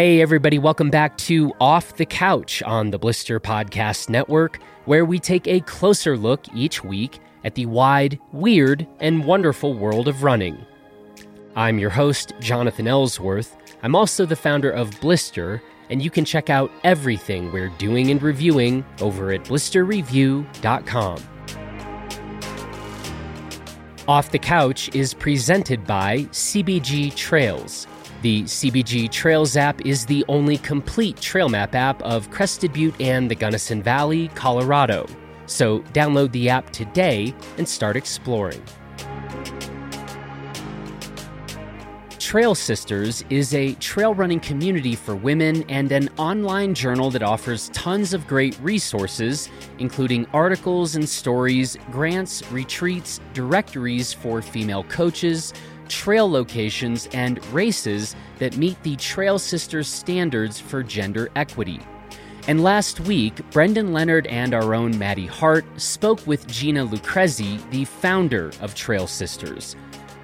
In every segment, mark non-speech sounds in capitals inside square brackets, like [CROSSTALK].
Hey, everybody, welcome back to Off the Couch on the Blister Podcast Network, where we take a closer look each week at the wide, weird, and wonderful world of running. I'm your host, Jonathan Ellsworth. I'm also the founder of Blister, and you can check out everything we're doing and reviewing over at blisterreview.com. Off the Couch is presented by CBG Trails the CBG Trails app is the only complete trail map app of Crested Butte and the Gunnison Valley, Colorado. So download the app today and start exploring. Trail Sisters is a trail running community for women and an online journal that offers tons of great resources, including articles and stories, grants, retreats, directories for female coaches, trail locations, and races that meet the Trail Sisters standards for gender equity. And last week, Brendan Leonard and our own Maddie Hart spoke with Gina Lucrezi, the founder of Trail Sisters.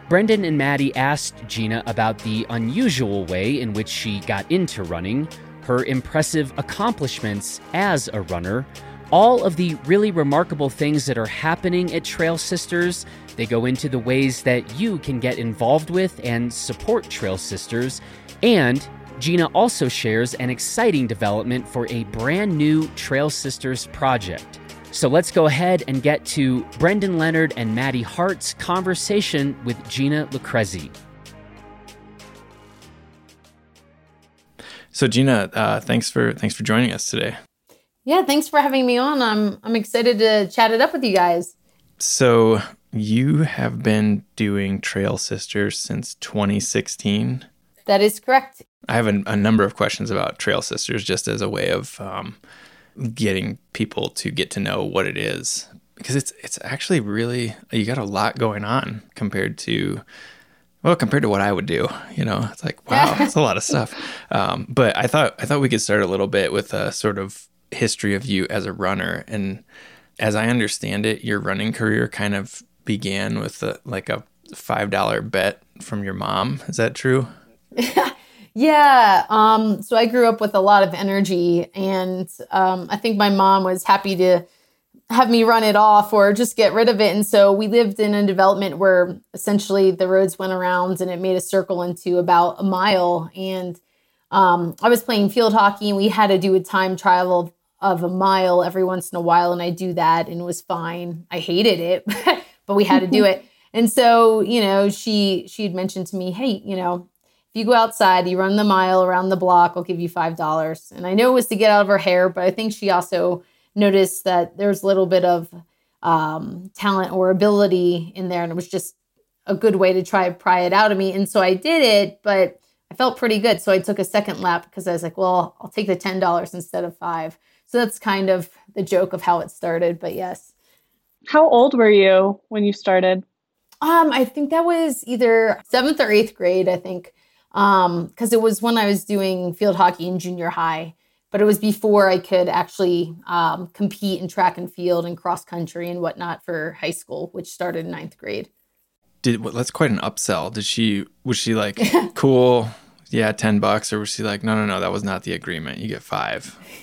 Brendan and Maddie asked Gina about the unusual way in which she got into running, her impressive accomplishments as a runner, all of the really remarkable things that are happening at Trail Sisters. They go into the ways that you can get involved with and support Trail Sisters. And Gina also shares an exciting development for a brand new Trail Sisters project. So let's go ahead and get to Brendan Leonard and Maddie Hart's conversation with Gina Lucrezi. So Gina, uh, thanks for thanks for joining us today. Yeah, thanks for having me on. I'm I'm excited to chat it up with you guys. So you have been doing Trail Sisters since 2016. That is correct. I have a, a number of questions about Trail Sisters, just as a way of um, getting people to get to know what it is, because it's it's actually really you got a lot going on compared to well compared to what I would do. You know, it's like wow, [LAUGHS] it's a lot of stuff. Um, but I thought I thought we could start a little bit with a sort of history of you as a runner. And as I understand it, your running career kind of began with a, like a $5 bet from your mom. Is that true? [LAUGHS] yeah. Um, so I grew up with a lot of energy, and um, I think my mom was happy to have me run it off or just get rid of it. And so we lived in a development where essentially the roads went around and it made a circle into about a mile. And um, I was playing field hockey and we had to do a time trial of a mile every once in a while and I do that and it was fine. I hated it, [LAUGHS] but we had to do it. [LAUGHS] And so, you know, she she had mentioned to me, "Hey, you know, if you go outside, you run the mile around the block, I'll give you $5." And I know it was to get out of her hair, but I think she also noticed that there's a little bit of um, talent or ability in there and it was just a good way to try to pry it out of me. And so I did it, but I felt pretty good. So I took a second lap because I was like, well, I'll take the $10 instead of 5. So that's kind of the joke of how it started. But yes. How old were you when you started? Um, I think that was either seventh or eighth grade, I think. Um, because it was when I was doing field hockey in junior high, but it was before I could actually um, compete in track and field and cross country and whatnot for high school, which started in ninth grade. Did well, that's quite an upsell. Did she was she like [LAUGHS] cool? Yeah, ten bucks, or was she like, no, no, no, that was not the agreement. You get five. [LAUGHS]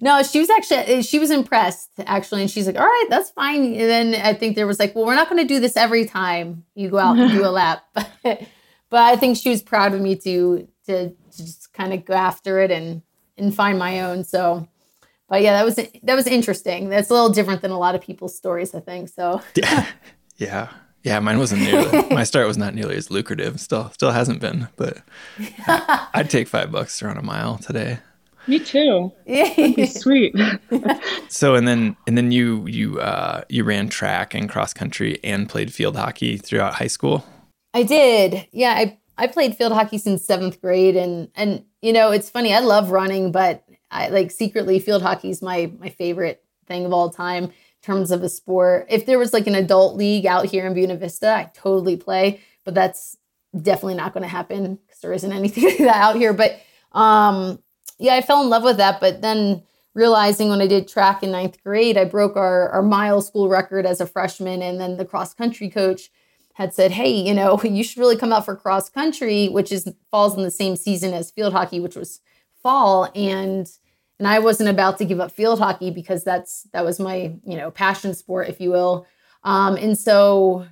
no, she was actually eh, she was impressed actually, and she's like, "All right, that's fine." And then I think there was like, "Well, we're not going to do this every time you go out and do a [LAUGHS] lap," [LAUGHS] but, I think she was proud of me to to, to just kind of go after it and and find my own. So, but yeah, that was that was interesting. That's a little different than a lot of people's stories, I think. So yeah, [LAUGHS] yeah. Yeah, mine wasn't nearly. my start was not nearly as lucrative. Still, still hasn't been. But I'd take five bucks to run a mile today. Me too. Yeah, [LAUGHS] sweet. [LAUGHS] so and then and then you you uh, you ran track and cross country and played field hockey throughout high school. I did. Yeah, I I played field hockey since seventh grade, and and you know it's funny. I love running, but I like secretly field hockey is my my favorite thing of all time in terms of a sport. If there was like an adult league out here in Buena Vista, I totally play, but that's definitely not going to happen because there isn't anything like [LAUGHS] that out here. But um, yeah, I fell in love with that. But then realizing when I did track in ninth grade, I broke our, our mile school record as a freshman. And then the cross country coach had said, "Hey, you know, [LAUGHS] you should really come out for cross country, which is falls in the same season as field hockey, which was fall." And and I wasn't about to give up field hockey because that's that was my you know passion sport, if you will. Um, and so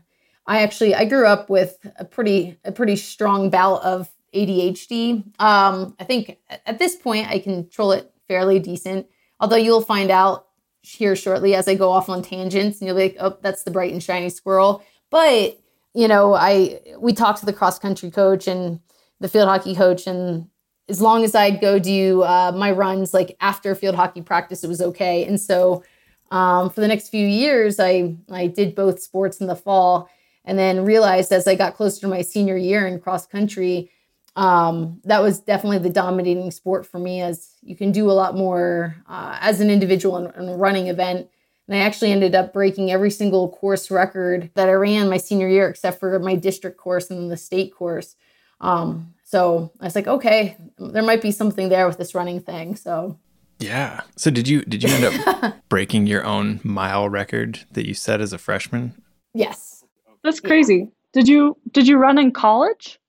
I actually I grew up with a pretty a pretty strong bout of ADHD. Um, I think at this point I control it fairly decent. Although you'll find out here shortly as I go off on tangents, and you'll be like, "Oh, that's the bright and shiny squirrel." But you know, I we talked to the cross country coach and the field hockey coach, and as long as I'd go do uh, my runs like after field hockey practice, it was okay. And so um, for the next few years, I I did both sports in the fall, and then realized as I got closer to my senior year in cross country um, that was definitely the dominating sport for me as you can do a lot more uh, as an individual in, in, a running event. And I actually ended up breaking every single course record that I ran my senior year, except for my district course and the state course. Um, so I was like, okay, there might be something there with this running thing. So yeah. So did you did you end up [LAUGHS] breaking your own mile record that you set as a freshman? Yes. That's crazy. Yeah. Did you did you run in college?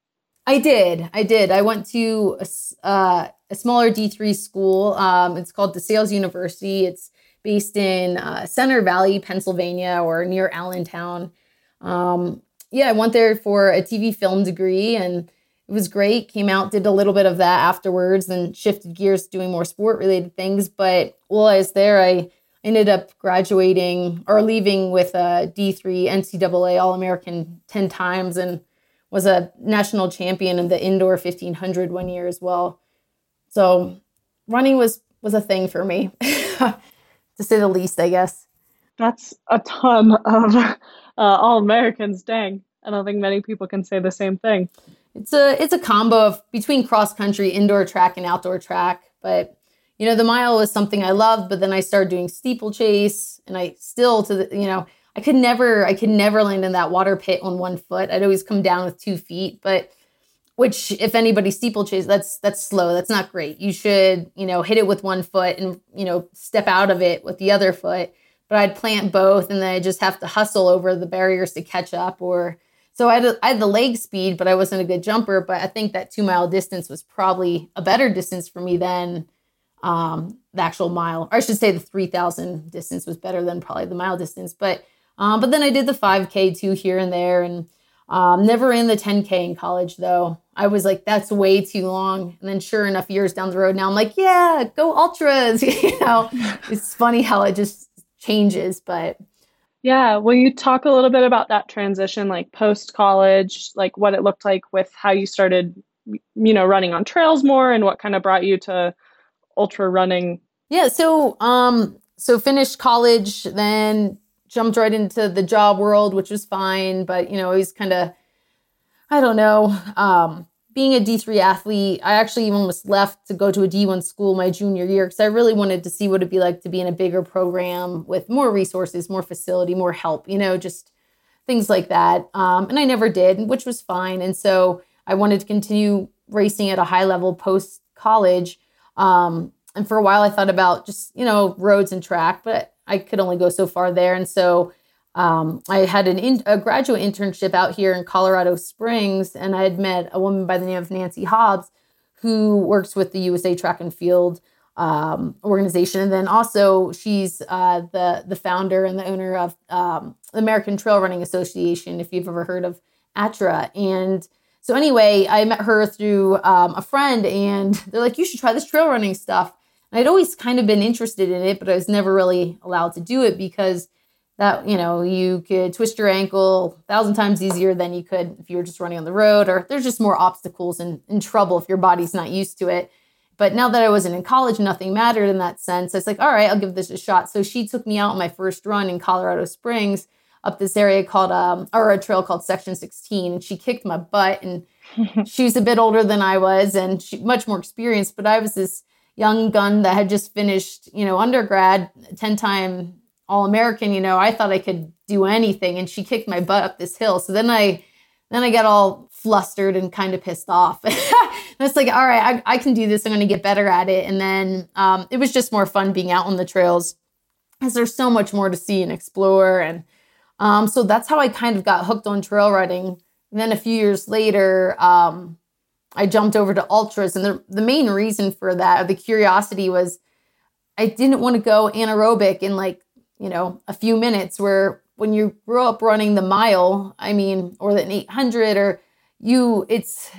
I did. I did. I went to a, uh, a smaller D3 school. Um, it's called DeSales University. It's based in uh, Center Valley, Pennsylvania, or near Allentown. Um, yeah, I went there for a TV film degree and it was great. Came out, did a little bit of that afterwards, and shifted gears doing more sport related things. But while I was there, I ended up graduating or leaving with a D3 NCAA All American 10 times. And was a national champion in the indoor 1500 one year as well. So running was was a thing for me, [LAUGHS] to say the least, I guess. That's a ton of uh, all Americans. Dang, I don't think many people can say the same thing. It's a it's a combo of between cross country, indoor track, and outdoor track. But you know, the mile was something I loved. But then I started doing steeplechase, and I still to the you know I could never, I could never land in that water pit on one foot. I'd always come down with two feet, but which if anybody steeplechase, that's that's slow. That's not great. You should, you know, hit it with one foot and you know step out of it with the other foot. But I'd plant both, and then I just have to hustle over the barriers to catch up. Or so I had, I had the leg speed, but I wasn't a good jumper. But I think that two mile distance was probably a better distance for me than um, the actual mile. Or I should say the three thousand distance was better than probably the mile distance. But um, but then I did the 5K too here and there, and um, never in the 10K in college though. I was like, that's way too long. And then sure enough, years down the road, now I'm like, yeah, go ultras. [LAUGHS] you know, it's funny how it just changes, but. Yeah, will you talk a little bit about that transition, like post college, like what it looked like with how you started, you know, running on trails more, and what kind of brought you to ultra running? Yeah, so um, so finished college, then jumped right into the job world, which was fine. But, you know, he's kind of, I don't know, um, being a D3 athlete, I actually almost left to go to a D1 school my junior year because I really wanted to see what it'd be like to be in a bigger program with more resources, more facility, more help, you know, just things like that. Um, and I never did, which was fine. And so I wanted to continue racing at a high level post college. Um, and for a while, I thought about just, you know, roads and track, but I could only go so far there. And so um, I had an in, a graduate internship out here in Colorado Springs, and I had met a woman by the name of Nancy Hobbs, who works with the USA Track and Field um, organization, and then also she's uh, the the founder and the owner of um, the American Trail Running Association. If you've ever heard of ATRA, and so anyway, I met her through um, a friend, and they're like, "You should try this trail running stuff." I'd always kind of been interested in it, but I was never really allowed to do it because that, you know, you could twist your ankle a thousand times easier than you could if you were just running on the road, or there's just more obstacles and, and trouble if your body's not used to it. But now that I wasn't in college, nothing mattered in that sense. I was like, all right, I'll give this a shot. So she took me out on my first run in Colorado Springs up this area called, um, or a trail called Section 16. And she kicked my butt. And [LAUGHS] she's a bit older than I was and she, much more experienced. But I was this young gun that had just finished, you know, undergrad, 10 time All American, you know, I thought I could do anything. And she kicked my butt up this hill. So then I, then I got all flustered and kind of pissed off. [LAUGHS] and it's like, all right, I, I can do this. I'm going to get better at it. And then um, it was just more fun being out on the trails because there's so much more to see and explore. And Um, so that's how I kind of got hooked on trail running. And then a few years later, um, I jumped over to ultras. And the, the main reason for that, the curiosity was I didn't want to go anaerobic in like, you know, a few minutes where when you grow up running the mile, I mean, or the 800 or you, it's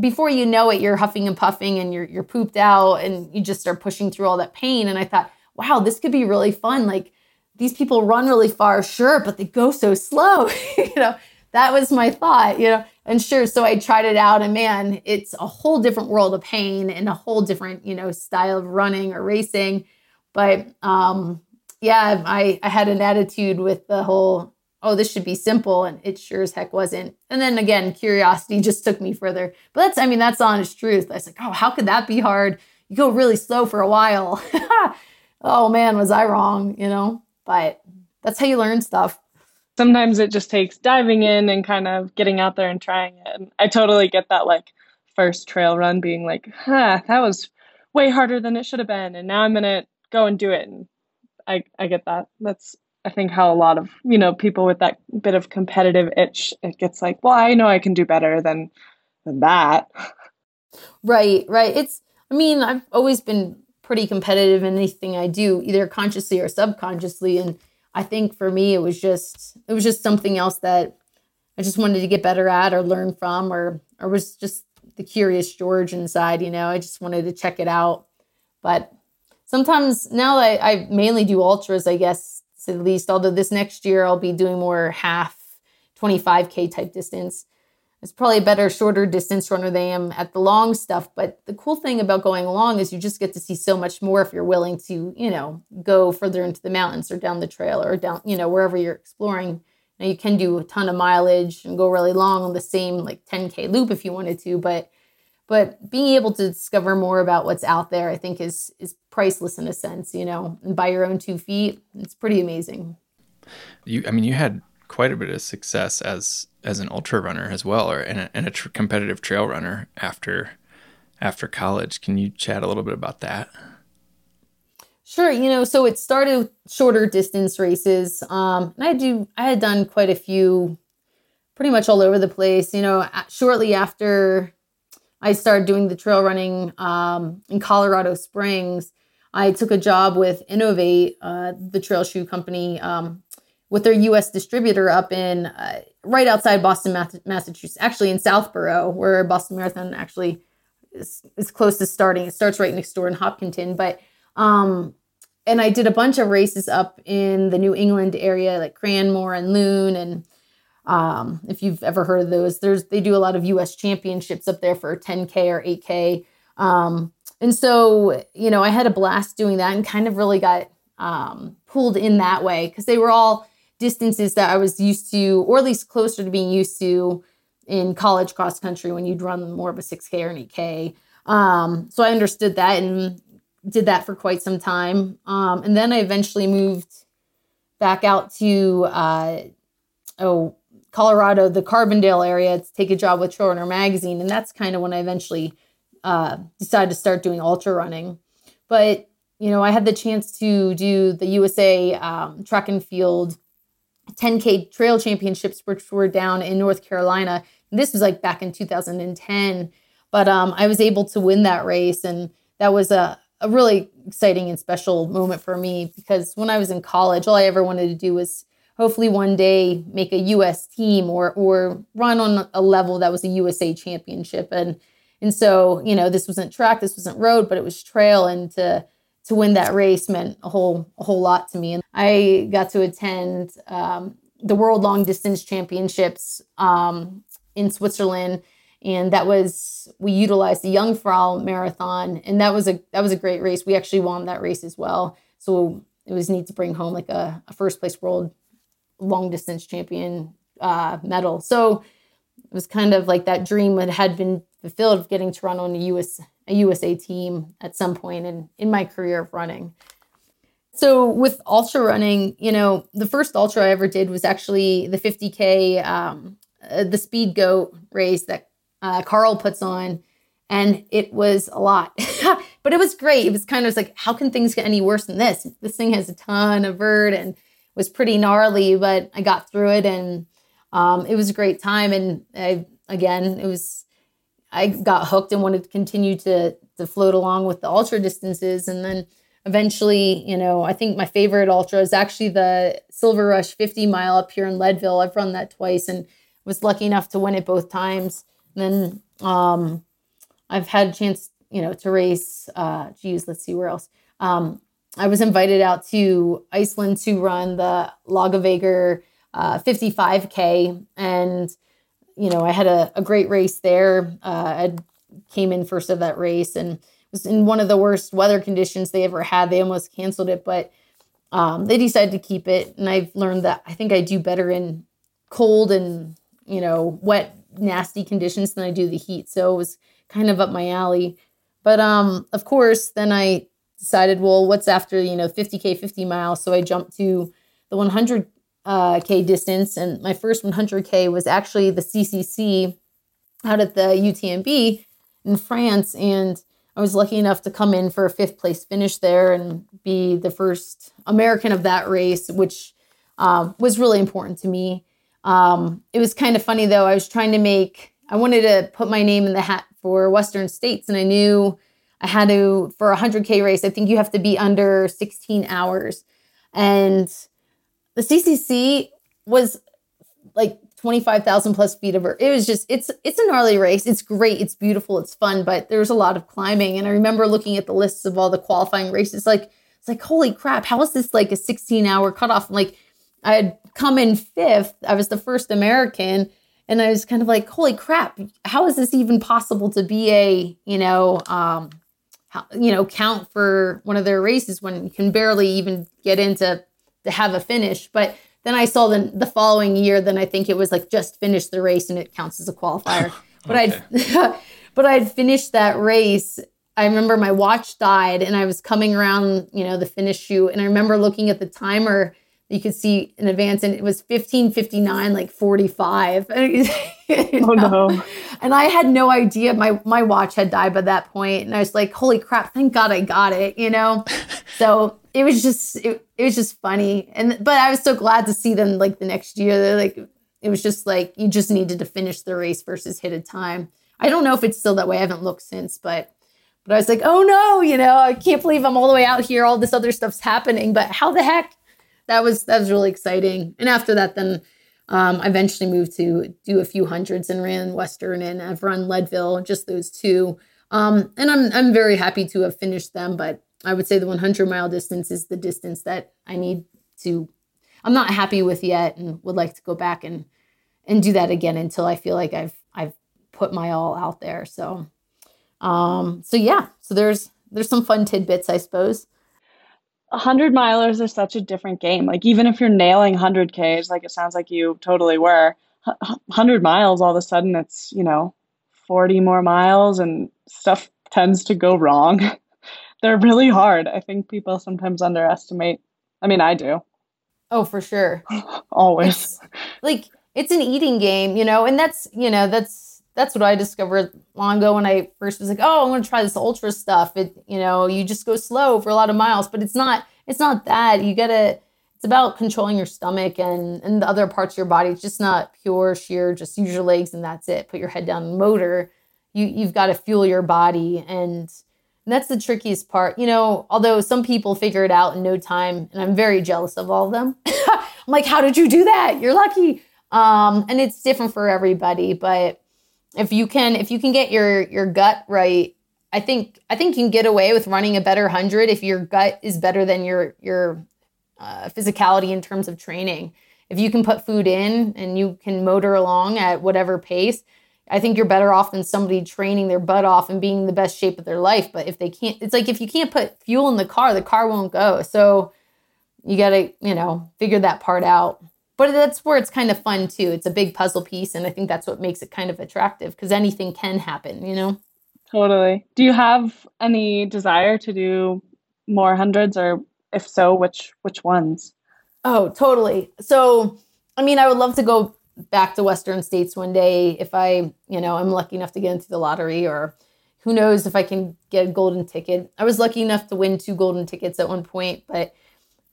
before you know it, you're huffing and puffing and you're, you're pooped out and you just start pushing through all that pain. And I thought, wow, this could be really fun. Like these people run really far, sure, but they go so slow. [LAUGHS] you know, that was my thought, you know. And sure, so I tried it out and man, it's a whole different world of pain and a whole different, you know, style of running or racing. But um yeah, I, I had an attitude with the whole, oh, this should be simple. And it sure as heck wasn't. And then again, curiosity just took me further. But that's, I mean, that's honest truth. I was like, oh, how could that be hard? You go really slow for a while. [LAUGHS] oh man, was I wrong, you know? But that's how you learn stuff. Sometimes it just takes diving in and kind of getting out there and trying it. And I totally get that like first trail run being like, huh, that was way harder than it should have been. And now I'm going to go and do it. And I, I get that. That's I think how a lot of you know people with that bit of competitive itch it gets like, well, I know I can do better than than that. Right, right. It's I mean, I've always been pretty competitive in anything I do, either consciously or subconsciously. And I think for me, it was just it was just something else that I just wanted to get better at or learn from, or or was just the curious George inside. You know, I just wanted to check it out. But sometimes now that I, I mainly do ultras, I guess at least. Although this next year I'll be doing more half 25k type distance it's probably a better shorter distance runner than I am at the long stuff. But the cool thing about going long is you just get to see so much more if you're willing to, you know, go further into the mountains or down the trail or down, you know, wherever you're exploring. Now you can do a ton of mileage and go really long on the same like 10k loop if you wanted to, but but being able to discover more about what's out there, I think is is priceless in a sense, you know, and by your own two feet, it's pretty amazing. You, I mean, you had quite a bit of success as as an ultra runner as well, or and a, and a tr- competitive trail runner after after college. Can you chat a little bit about that? Sure. You know, so it started with shorter distance races, um, and I do I had done quite a few, pretty much all over the place. You know, shortly after I started doing the trail running um, in Colorado Springs. I took a job with Inov-8, uh, the trail shoe company, um, with their U.S. distributor up in uh, right outside Boston, Massachusetts, actually in Southborough, where Boston Marathon actually is, is close to starting. It starts right next door in Hopkinton, but um, and I did a bunch of races up in the New England area, like Cranmore and Loon, and um, if you've ever heard of those, there's they do a lot of U.S. championships up there for 10k or 8k. Um, and so, you know, I had a blast doing that and kind of really got um, pulled in that way because they were all distances that I was used to, or at least closer to being used to in college cross country when you'd run more of a 6K or an 8K. Um, so I understood that and did that for quite some time. Um, and then I eventually moved back out to, uh, oh, Colorado, the Carbondale area, to take a job with Trail Runner Magazine. And that's kind of when I eventually uh, decided to start doing ultra running. But, you know, I had the chance to do the USA um, track and field 10K trail championships, which were down in North Carolina. This was like back in 2010. But um, I was able to win that race. And that was a, a really exciting and special moment for me because when I was in college, all I ever wanted to do was hopefully one day make a US team or or run on a level that was a USA championship. And and so, you know, this wasn't track, this wasn't road, but it was trail. And to to win that race meant a whole a whole lot to me. And I got to attend um, the World Long Distance Championships um, in Switzerland, and that was we utilized the Jungfrau Marathon, and that was a that was a great race. We actually won that race as well, so it was neat to bring home like a, a first place world long distance champion uh, medal. So it was kind of like that dream that had been fulfilled of getting to run on a US a USA team at some point in in my career of running. So with ultra running, you know, the first ultra I ever did was actually the 50k, um, uh, the Speed Goat race that uh, Karl puts on, and it was a lot, [LAUGHS] but it was great. It was kind of like, how can things get any worse than this? This thing has a ton of vert and was pretty gnarly, but I got through it and um, it was a great time. And I, again, it was, I got hooked and wanted to continue to, to float along with the ultra distances. And then eventually, you know, I think my favorite ultra is actually the Silver Rush 50 mile up here in Leadville. I've run that twice and was lucky enough to win it both times. And then um, I've had a chance, you know, to race. Uh, geez, let's see where else. Um, I was invited out to Iceland to run the Laugavegur uh, 55k, and you know, I had a, a great race there. Uh, I came in first of that race, and was in one of the worst weather conditions they ever had. They almost canceled it, but um, they decided to keep it. And I've learned that I think I do better in cold and you know wet, nasty conditions than I do the heat. So it was kind of up my alley. But um, of course, then I decided, well, what's after you know 50k, 50 miles? So I jumped to the 100k uh, K distance, and my first 100k was actually the CCC out at the UTMB in France, and I was lucky enough to come in for a fifth place finish there and be the first American of that race, which um, was really important to me. Um, it was kind of funny though. I was trying to make, I wanted to put my name in the hat for Western States, and I knew I had to, for a 100K race, I think you have to be under 16 hours. And the CCC was like 25,000 plus feet of It was just, it's, it's a gnarly race. It's great. It's beautiful. It's fun, but there's a lot of climbing. And I remember looking at the lists of all the qualifying races, like, it's like, holy crap, how is this like a 16 hour cutoff? I'm like, I had come in fifth. I was the first American. And I was kind of like, holy crap, how is this even possible to be a, you know, um, you know, count for one of their races when you can barely even get into to have a finish. But then I saw the the following year, then I think it was like just finish the race and it counts as a qualifier. [LAUGHS] but I'd [LAUGHS] but I'd finished that race. I remember my watch died and I was coming around, you know, the finish chute. And I remember looking at the timer you could see in advance and it was 1559 like 45 [LAUGHS] oh no and i had no idea my my watch had died by that point and i was like holy crap thank god i got it you know so it was just it, it was just funny. And but i was so glad to see them like the next year. They're like it was just like you just needed to finish the race versus hit a time. I don't know if it's still that way. I haven't looked since but but i was like oh no you know i can't believe i'm all the way out here. All this other stuff's happening. But how the heck? That was that was really exciting. And after that, then um, I eventually moved to do a few hundreds and ran Western and I've run Leadville, just those two. Um, and I'm I'm very happy to have finished them, but I would say the 100 mile distance is the distance that I need to. I'm not happy with yet, and would like to go back and and do that again until I feel like I've I've put my all out there. So, um, so yeah, so there's there's some fun tidbits, I suppose. 100 milers are such a different game. Like, even if you're nailing 100 Ks, like it sounds like you totally were, 100 miles, all of a sudden it's, you know, 40 more miles and stuff tends to go wrong. [LAUGHS] They're really hard. I think people sometimes underestimate. I mean, I do. Oh, for sure. [LAUGHS] Always. It's, like, it's an eating game, you know, and that's, you know, that's that's what I discovered long ago when I first was like, oh, I'm going to try this ultra stuff. It, you know, you just go slow for a lot of miles, but it's not, it's not that. You got to, it's about controlling your stomach and, and the other parts of your body. It's just not pure sheer, just use your legs and that's it. Put your head down and motor. You, you've got to fuel your body. And, and that's the trickiest part. You know, although some people figure it out in no time, and I'm very jealous of all of them. [LAUGHS] I'm like, how did you do that? You're lucky. Um, and it's different for everybody, but if you can if you can get your your gut right i think i think you can get away with running a better 100 if your gut is better than your your uh, physicality in terms of training if you can put food in and you can motor along at whatever pace i think you're better off than somebody training their butt off and being the best shape of their life but if they can't it's like if you can't put fuel in the car the car won't go so you got to you know figure that part out but that's where it's kind of fun too. It's a big puzzle piece, and I think that's what makes it kind of attractive because anything can happen, you know. Totally. Do you have any desire to do more hundreds, or if so, which which ones? Oh, totally. So, I mean, I would love to go back to Western States one day if I, you know, I'm lucky enough to get into the lottery, or who knows if I can get a golden ticket. I was lucky enough to win two golden tickets at one point, but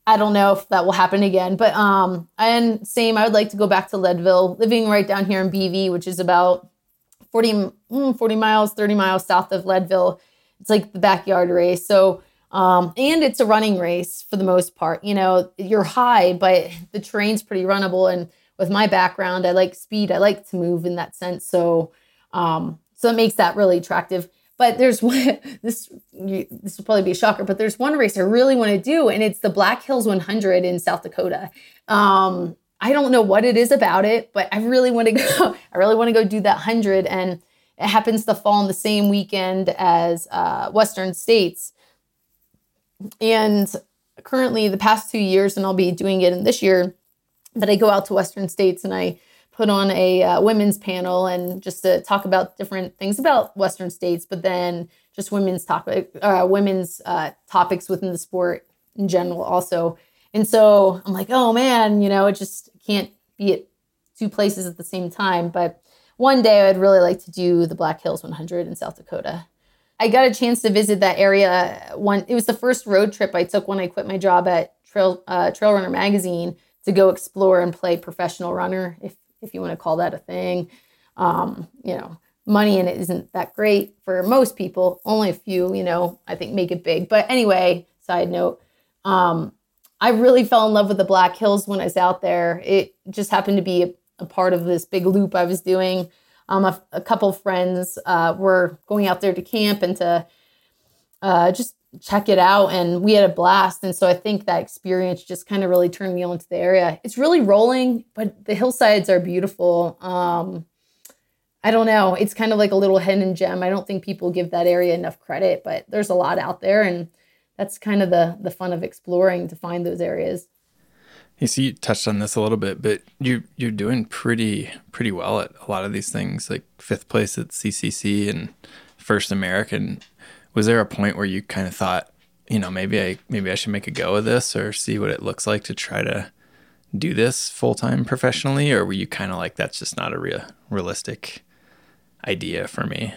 I don't know if that will happen again. But um, and same, I would like to go back to Leadville, living right down here in BV, which is about 40, mm, 40 miles, 30 miles south of Leadville. It's like the backyard race. So um, and it's a running race for the most part. You know, you're high, but the terrain's pretty runnable. And with my background, I like speed. I like to move in that sense. So, um, so it makes that really attractive. But there's [LAUGHS] one, this this will probably be a shocker, but there's one race I really want to do, and it's the Black Hills 100 in South Dakota. Um, I don't know what it is about it, but I really want to [LAUGHS] go. I really want to go do that hundred, and it happens to fall on the same weekend as uh, Western States. And currently, the past two years, and I'll be doing it in this year, that I go out to Western states and I put on a uh, women's panel and just to talk about different things about Western states, but then just women's topic, uh, women's uh, topics within the sport in general also. And so I'm like, oh man, you know, it just can't be at two places at the same time. But one day I'd really like to do the Black Hills 100 in South Dakota. I got a chance to visit that area. One, it was the first road trip I took when I quit my job at Trail uh, Trail Runner magazine to go explore and play professional runner, if if you want to call that a thing. Um, you know, money in it isn't that great for most people. Only a few, you know, I think make it big. But anyway, side note, um, I really fell in love with the Black Hills when I was out there. It just happened to be a, a part of this big loop I was doing. Um, a, a couple friends uh, were going out there to camp and to uh, just check it out, and we had a blast. And so I think that experience just kind of really turned me on to the area. It's really rolling, but the hillsides are beautiful. Um, I don't know. It's kind of like a little hidden gem. I don't think people give that area enough credit, but there's a lot out there, and that's kind of the the fun of exploring to find those areas. You see, you touched on this a little bit, but you you're doing pretty pretty well at a lot of these things, like fifth place at CCC and first American. Was there a point where you kind of thought, you know, maybe I maybe I should make a go of this or see what it looks like to try to do this full time professionally, or were you kind of like that's just not a real realistic idea for me?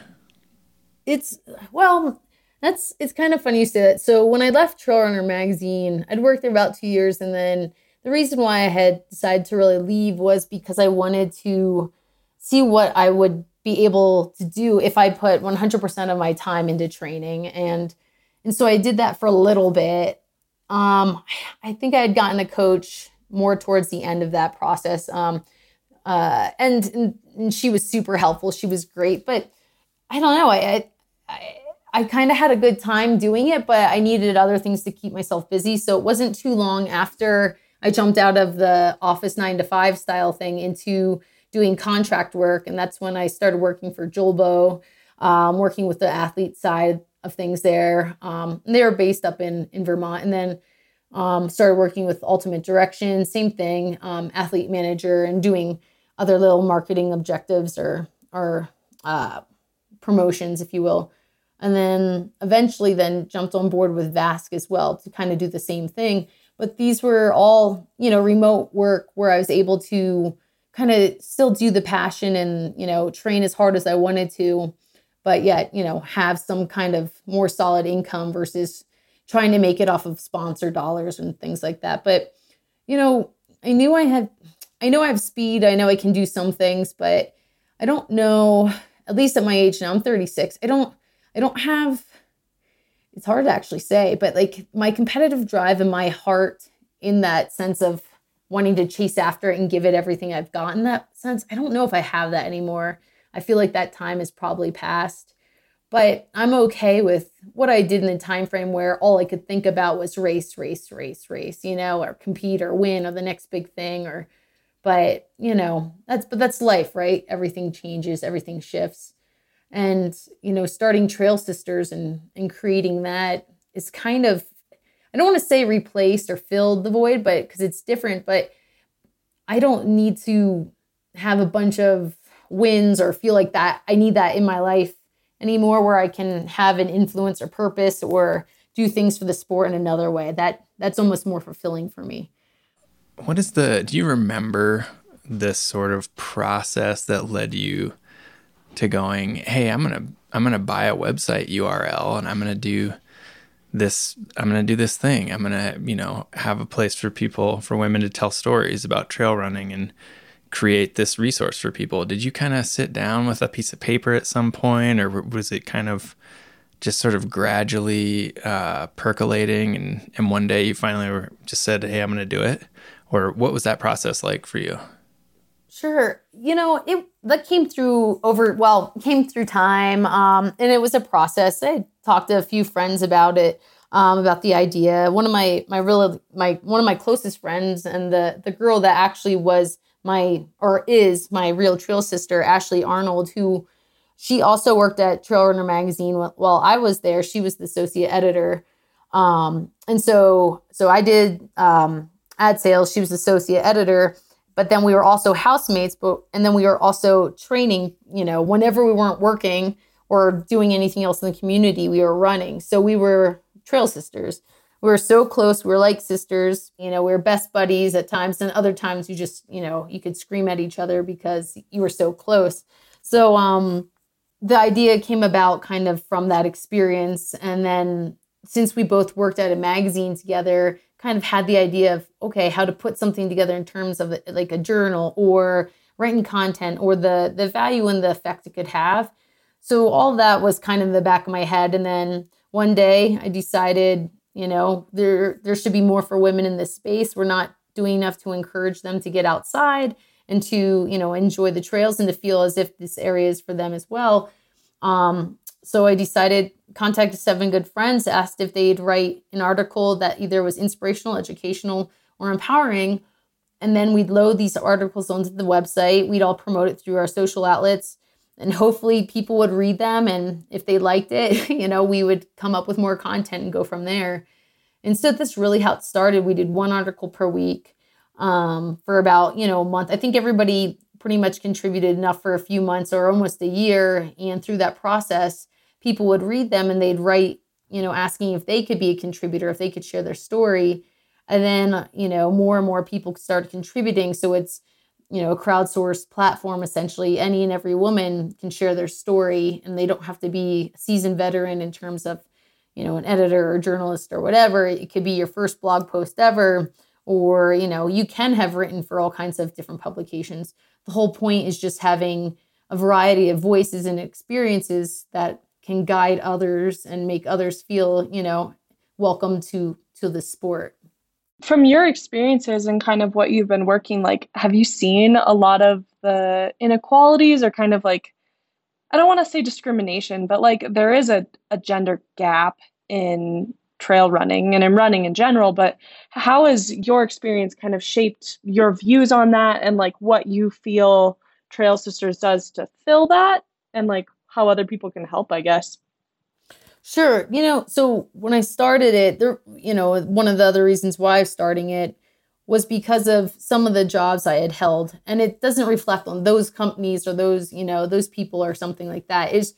It's well, that's it's kind of funny you say that. So when I left Trail Runner magazine, I'd worked there about two years, and then the reason why I had decided to really leave was because I wanted to see what I would be able to do if I put 100% of my time into training. And and so I did that for a little bit. Um, I think I had gotten a coach more towards the end of that process. Um, uh, and, and, and she was super helpful. She was great, but I don't know. I, I, I kind of had a good time doing it, but I needed other things to keep myself busy. So it wasn't too long after I jumped out of the office nine to five style thing into doing contract work. And that's when I started working for Julbo, um, working with the athlete side of things there. Um, they were based up in, in Vermont. And then um, started working with Ultimate Direction, same thing, um, athlete manager, and doing other little marketing objectives or, or uh, promotions, if you will. And then eventually then jumped on board with Vasque as well to kind of do the same thing but these were all you know remote work where i was able to kind of still do the passion and you know train as hard as i wanted to but yet you know have some kind of more solid income versus trying to make it off of sponsor dollars and things like that. But you know i knew i had i know i have speed i know i can do some things but i don't know at least at my age now i'm 36 i don't i don't have it's hard to actually say, but like my competitive drive and my heart in that sense of wanting to chase after it and give it everything I've got in that sense, I don't know if I have that anymore. I feel like that time is probably past. But I'm okay with what I did in the time frame where all I could think about was race, race, race, race, you know, or compete or win or the next big thing or but, you know, that's but that's life, right? Everything changes, everything shifts and you know starting trail sisters and and creating that is kind of i don't want to say replaced or filled the void but because it's different but i don't need to have a bunch of wins or feel like that i need that in my life anymore where i can have an influence or purpose or do things for the sport in another way. That that's almost more fulfilling for me. What is the do you remember this sort of process that led you to going, hey, I'm gonna I'm gonna buy a website URL and I'm gonna do this i'm going to do this thing. I'm going to you know have a place for people for women to tell stories about trail running and create this resource for people. Did you kind of sit down with a piece of paper at some point or was it kind of just sort of gradually uh, percolating and, and one day you finally just said hey i'm going to do it? Or what was that process like for you Sure. You know, it that came through over well, came through time. Um, and it was a process. I talked to a few friends about it, um, about the idea. One of my my real my one of my closest friends and the the girl that actually was my or is my real trail sister, Ashley Arnold, who she also worked at Trail Runner magazine while I was there. She was the associate editor. Um, and so so I did um, ad sales. She was associate editor but then we were also housemates but and then we were also training you know whenever we weren't working or doing anything else in the community we were running. So we were trail sisters. We were so close we were like sisters. You know we were best buddies at times and other times you just you know you could scream at each other because you were so close. So um the idea came about kind of from that experience. And then since we both worked at a magazine together kind of had the idea of okay how to put something together in terms of like a journal or writing content or the the value and the effect it could have. So all that was kind of in the back of my head. And then one day i decided you know there there should be more for women in this space. We're not doing enough to encourage them to get outside and to you know enjoy the trails and to feel as if this area is for them as well. Um, so I decided contacted seven good friends, asked if they'd write an article that either was inspirational, educational, or empowering. And then we'd load these articles onto the website. We'd all promote it through our social outlets. And hopefully people would read them. And if they liked it, [LAUGHS] you know, we would come up with more content and go from there. And so that's really how it started. We did one article per week um, for about, you know, a month. I think everybody pretty much contributed enough for a few months or almost a year. And through that process, people would read them and they'd write, you know, asking if they could be a contributor, if they could share their story. And then, you know, more and more people started contributing. So it's, you know, a crowdsourced platform essentially. Any and every woman can share their story and they don't have to be a seasoned veteran in terms of, you know, an editor or journalist or whatever. It could be your first blog post ever, or, you know, you can have written for all kinds of different publications. The whole point is just having a variety of voices and experiences that can guide others and make others feel, you know, welcome to to the sport. From your experiences and kind of what you've been working like, have you seen a lot of the inequalities or kind of like I don't want to say discrimination, but like there is a, a gender gap in trail running and in running in general, but how has your experience kind of shaped your views on that and like what you feel Trail Sisters does to fill that and like how other people can help, I guess. Sure. You know, so when I started it, there, you know, one of the other reasons why I'm starting it was because of some of the jobs I had held. And it doesn't reflect on those companies or those, you know, those people or something like that. Is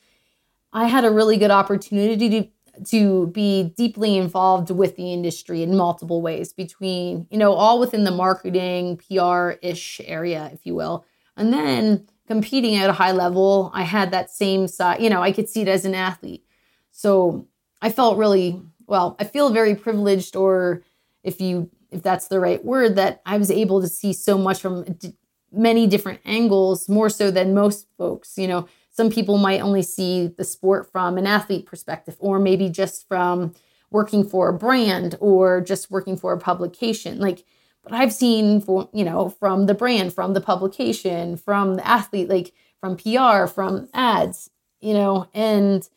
I had a really good opportunity to to be deeply involved with the industry in multiple ways between, you know, all within the marketing, PR-ish area, if you will. And then competing at a high level, I had that same side, you know, I could see it as an athlete. So I felt really, well, I feel very privileged, or if you, if that's the right word, that I was able to see so much from d- many different angles, more so than most folks. You know, some people might only see the sport from an athlete perspective, or maybe just from working for a brand or just working for a publication. Like, but I've seen for you know from the brand, from the publication, from the athlete, like from PR, from ads, you know, and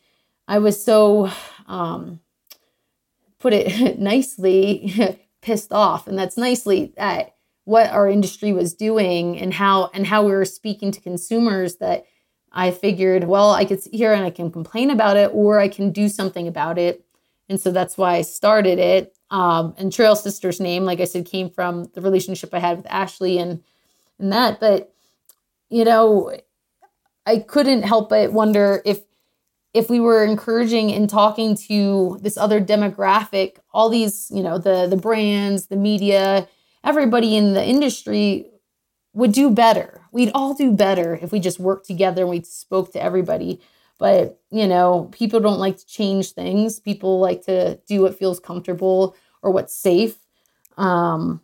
I was so um, put it [LAUGHS] nicely [LAUGHS] pissed off, and that's nicely at what our industry was doing and how and how we were speaking to consumers that I figured, well, I could sit here and I can complain about it or I can do something about it. And so that's why I started it. Um, and Trail Sisters name, like I said, came from the relationship I had with Ashley and and that. But you know, I couldn't help but wonder if if we were encouraging and talking to this other demographic, all these, you know, the the brands, the media, everybody in the industry would do better. We'd all do better if we just worked together and we spoke to everybody. But, you know, people don't like to change things. People like to do what feels comfortable or what's safe. Um,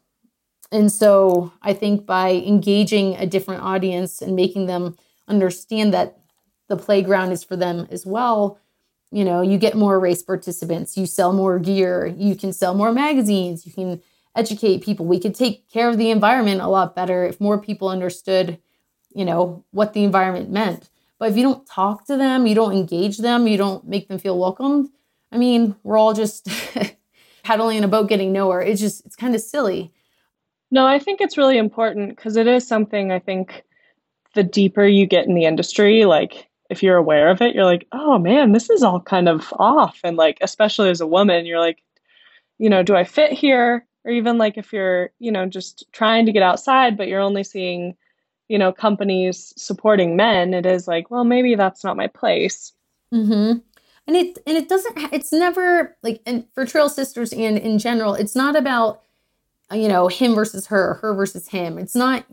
and so I think by engaging a different audience and making them understand that the playground is for them as well, you know, you get more race participants, you sell more gear, you can sell more magazines, you can educate people. We could take care of the environment a lot better if more people understood, you know, what the environment meant. But if you don't talk to them, you don't engage them, you don't make them feel welcomed, I mean, we're all just [LAUGHS] paddling in a boat getting nowhere. It's just, it's kind of silly. No, I think it's really important because it is something I think the deeper you get in the industry, like if you're aware of it, you're like, oh man, this is all kind of off. And like, especially as a woman, you're like, you know, do I fit here? Or even like if you're, you know, just trying to get outside, but you're only seeing, you know, companies supporting men, it is like, well, maybe that's not my place. Mm-hmm. And it and it doesn't. It's never like, and for Trail Sisters and in general, it's not about, you know, him versus her, her versus him. It's not,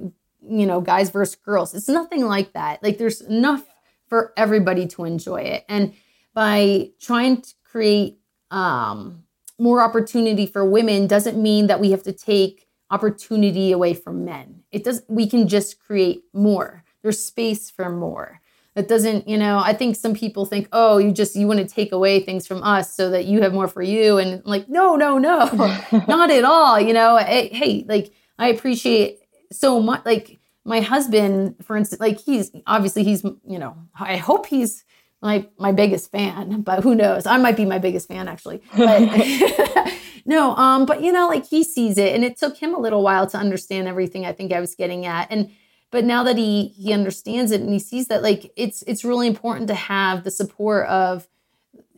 you know, guys versus girls. It's nothing like that. Like there's enough for everybody to enjoy it. And by trying to create um, more opportunity for women doesn't mean that we have to take opportunity away from men. It does we can just create more. There's space for more. That doesn't, you know, I think some people think, "Oh, you just you want to take away things from us so that you have more for you." And like, "No, no, no. [LAUGHS] not at all." You know, hey, hey, like I appreciate so much like my husband, for instance, like he's obviously he's, you know, I hope he's my my biggest fan, but who knows? I might be my biggest fan actually. [LAUGHS] But [LAUGHS] no, um, but you know, like he sees it, and it took him a little while to understand everything. I think I was getting at, and but now that he he understands it and he sees that, like it's it's really important to have the support of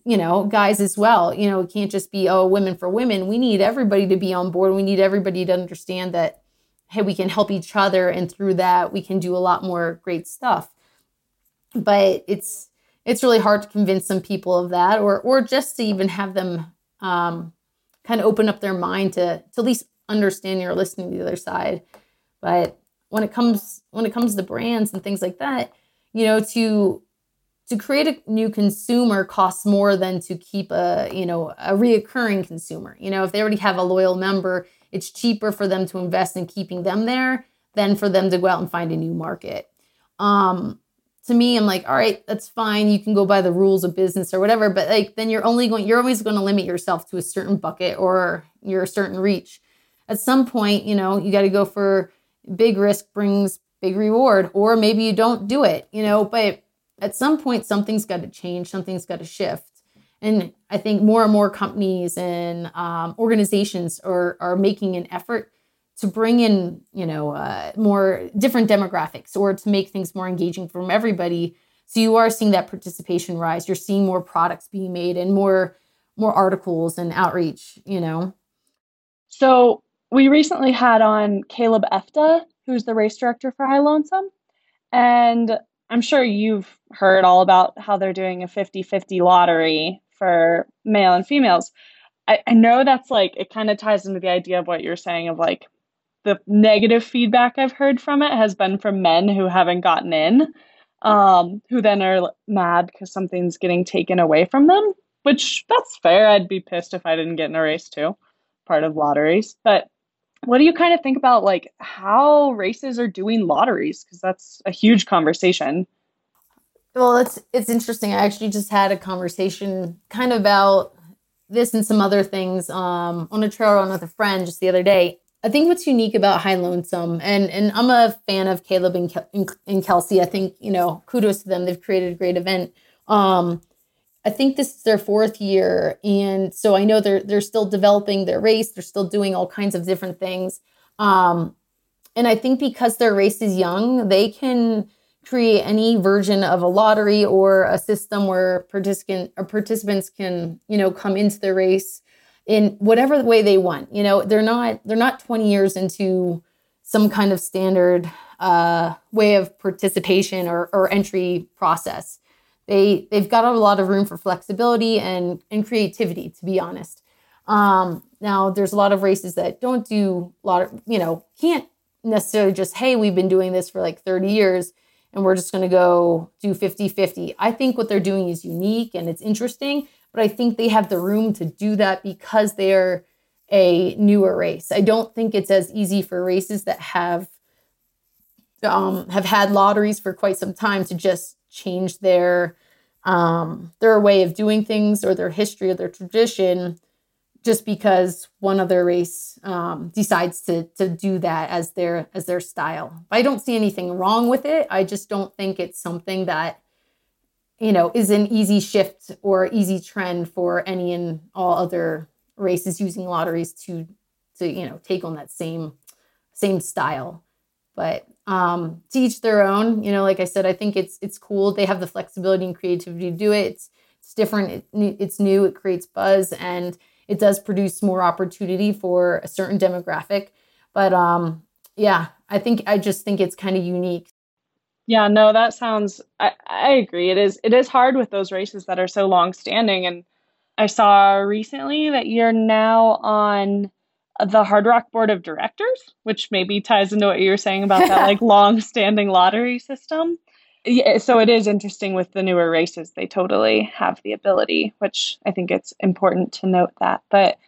you know guys as well. You know, it can't just be oh women for women. We need everybody to be on board. We need everybody to understand that hey, we can help each other, and through that, we can do a lot more great stuff. But it's it's really hard to convince some people of that, or or just to even have them um, kind of open up their mind to to at least understanding or listening to the other side. But when it comes when it comes to brands and things like that, you know, to to create a new consumer costs more than to keep a you know a reoccurring consumer you know if they already have a loyal member it's cheaper for them to invest in keeping them there than for them to go out and find a new market. Um, to me, I'm like, all right, that's fine. You can go by the rules of business or whatever, but like then you're only going, you're always going to limit yourself to a certain bucket or your certain reach. At some point, you know, you got to go for big risk brings big reward, or maybe you don't do it, you know, but at some point, something's got to change, something's got to shift. And I think more and more companies and um, organizations are, are making an effort to bring in, you know, uh, more different demographics or to make things more engaging from everybody. So you are seeing that participation rise. You're seeing more products being made and more more articles and outreach. You know. So we recently had on Caleb Efta, who's the race director for High Lonesome, and I'm sure you've heard all about how they're doing a 50 50 lottery for male and females. I, I know that's like it kind of ties into the idea of what you're saying of like the negative feedback I've heard from it has been from men who haven't gotten in, um, who then are mad because something's getting taken away from them, which that's fair. I'd be pissed if I didn't get in a race too, part of lotteries. But what do you kind of think about like how races are doing lotteries? Because that's a huge conversation. Well, it's it's interesting. I actually just had a conversation kind of about this and some other things um, on a trail run with a friend just the other day. I think what's unique about High Lonesome, and and I'm a fan of Caleb and, Kel- and Kelsey. I think you know, kudos to them. They've created a great event. Um, I think this is their fourth year, and so I know they're they're still developing their race. They're still doing all kinds of different things, um, and I think because their race is young, they can create any version of a lottery or a system where participant or participants can you know come into the race in whatever way they want you know they're not they're not 20 years into some kind of standard uh, way of participation or, or entry process they they've got a lot of room for flexibility and and creativity to be honest um, now there's a lot of races that don't do a lot of you know can't necessarily just hey we've been doing this for like 30 years and we're just going to go do 50 50. I think what they're doing is unique and it's interesting, but I think they have the room to do that because they're a newer race. I don't think it's as easy for races that have um, have had lotteries for quite some time to just change their um, their way of doing things or their history or their tradition just because one other race um, decides to to do that as their as their style. I don't see anything wrong with it. I just don't think it's something that you know is an easy shift or easy trend for any and all other races using lotteries to to you know take on that same same style. But um, to each their own. You know, like I said, I think it's it's cool. They have the flexibility and creativity to do it. It's it's different. It, it's new. It creates buzz and it does produce more opportunity for a certain demographic. But um, yeah, I think I just think it's kind of unique. Yeah, no, that sounds. I, I agree. It is. It is hard with those races that are so long standing. And I saw recently that you're now on the Hardrock Board of Directors, which maybe ties into what you were saying about that like [LAUGHS] long-standing lottery system. Yeah, so it is interesting with the newer races; they totally have the ability, which I think it's important to note that. But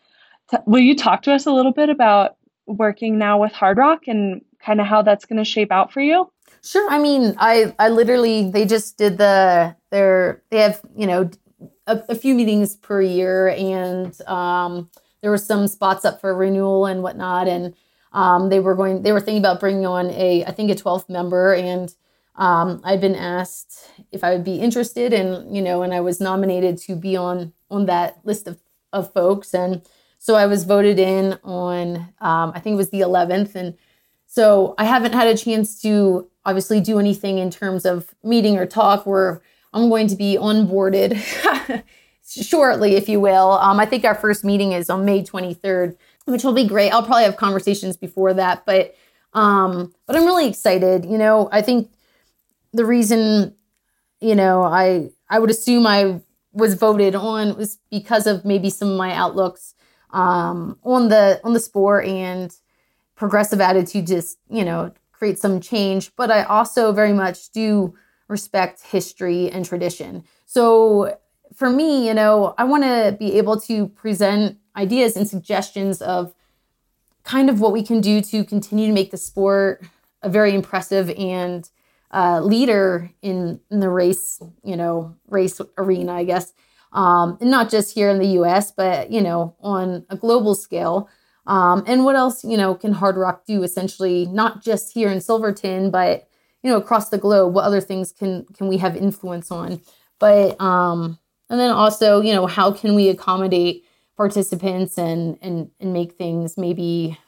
t- will you talk to us a little bit about working now with Hardrock and kind of how that's going to shape out for you? Sure. I mean, I I literally they just did the their they have you know a, a few meetings per year and um there were some spots up for renewal and whatnot, and um, they were going. They were thinking about bringing on a, I think, a 12th member, and um, I'd been asked if I would be interested, and you know, and I was nominated to be on on that list of of folks, and so I was voted in on. Um, I think it was the 11th, and so I haven't had a chance to obviously do anything in terms of meeting or talk where I'm going to be onboarded [LAUGHS] shortly, if you will. Um, I think our first meeting is on May 23rd, which will be great. I'll probably have conversations before that, but um, but I'm really excited. You know, I think the reason, you know, I I would assume I was voted on was because of maybe some of my outlooks um, on the on the sport and progressive attitude. Just you know, create some change. But I also very much do respect history and tradition. So for me, you know, I want to be able to present ideas and suggestions of kind of what we can do to continue to make the sport a very impressive and uh, leader in, in the race, you know, race arena, I guess. Um, and not just here in the US, but, you know, on a global scale. Um, and what else, you know, can Hardrock do essentially, not just here in Silverton, but, you know, across the globe? What other things can can we have influence on? But um, and then also, you know, how can we accommodate participants and and and make things maybe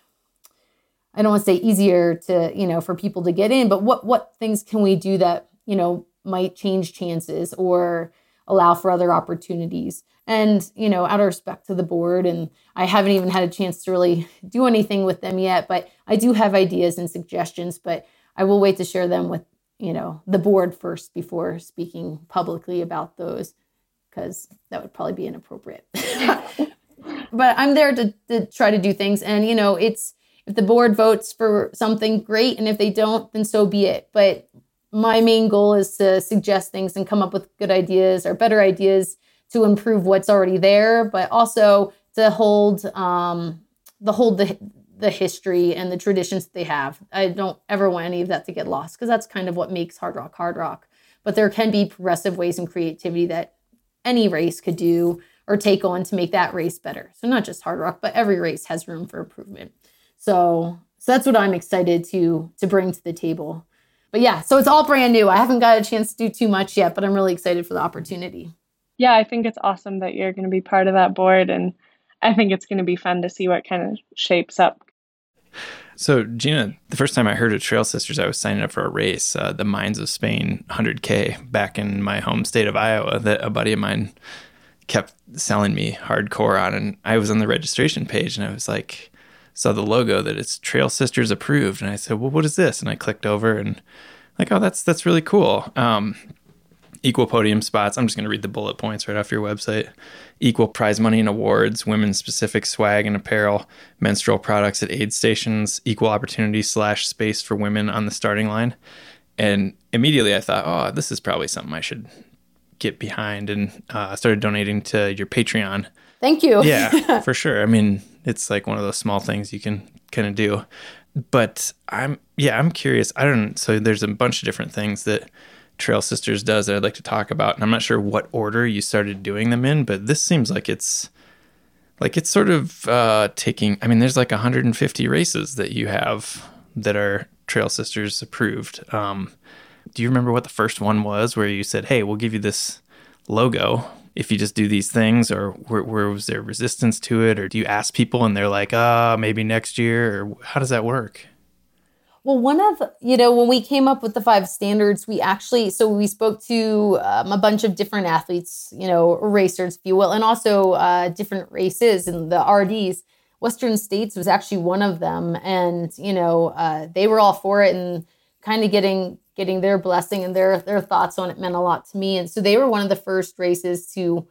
I don't want to say easier to, you know, for people to get in, but what what things can we do that, you know, might change chances or allow for other opportunities? And, you know, out of respect to the board, and I haven't even had a chance to really [LAUGHS] do anything with them yet, but I do have ideas and suggestions, but I will wait to share them with, you know, the board first before speaking publicly about those because that would probably be inappropriate. [LAUGHS] but I'm there to, to try to do things. And, you know, it's if the board votes for something, great. And if they don't, then so be it. But my main goal is to suggest things and come up with good ideas or better ideas to improve what's already there, but also to hold um, the hold the the history and the traditions that they have. I don't ever want any of that to get lost because that's kind of what makes Hardrock hard rock. But there can be progressive ways and creativity that any race could do or take on to make that race better. So not just Hardrock, but every race has room for improvement. So so that's what I'm excited to to bring to the table. But yeah, so it's all brand new. I haven't got a chance to do too much yet, but I'm really excited for the opportunity. Yeah, I think it's awesome that you're going to be part of that board and I think it's going to be fun to see what kind of shapes up so, Gina, the first time I heard of Trail Sisters, I was signing up for a race, uh, the Mines of Spain 100K, back in my home state of Iowa, that a buddy of mine kept selling me hardcore on. And I was on the registration page and I was like, saw the logo that it's Trail Sisters approved. And I said, well, what is this? And I clicked over and like, oh, that's, that's really cool. Um, equal podium spots. I'm just going to read the bullet points right off your website. Equal prize money and awards, women's specific swag and apparel, menstrual products at aid stations, equal opportunity slash space for women on the starting line. And immediately I thought, oh, this is probably something I should get behind. And uh, I started donating to your Patreon. Thank you. yeah, [LAUGHS] for sure. I mean, it's like one of those small things you can kind of do. But I'm, yeah, I'm curious. I don't, so there's a bunch of different things that Trail Sisters does that I'd like to talk about. And I'm not sure what order you started doing them in, but this seems like it's, like it's sort of uh, taking, I mean, there's like 150 races that you have that are Trail Sisters approved. Um, do you remember what the first one was where you said, hey, we'll give you this logo if you just do these things or where, where, was there resistance to it? Or do you ask people and they're like ah maybe next year or how does that work? Well one of you know when we came up with the five standards we actually so we spoke to um, a bunch of different athletes you know racers if you will and also uh, different races and the rds western states was actually one of them and you know uh, they were all for it and kind of getting getting their blessing and their their thoughts on it meant a lot to me. And so they were one of the first races to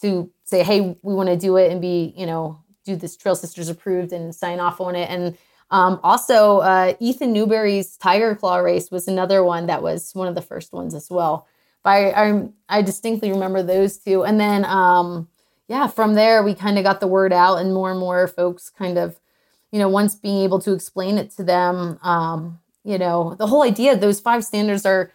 to say, hey, we want to do it and be, you know, do this Trail Sisters approved and sign off on it. And um, also, uh, Ethan Newberry's Tiger Claw race was another one that was one of the first ones as well. But I, I, I distinctly remember those two. And then, um, yeah, from there, we kind of got the word out, and more and more folks kind of, you know, once being able to explain it to them, um, you know, the whole idea those five standards are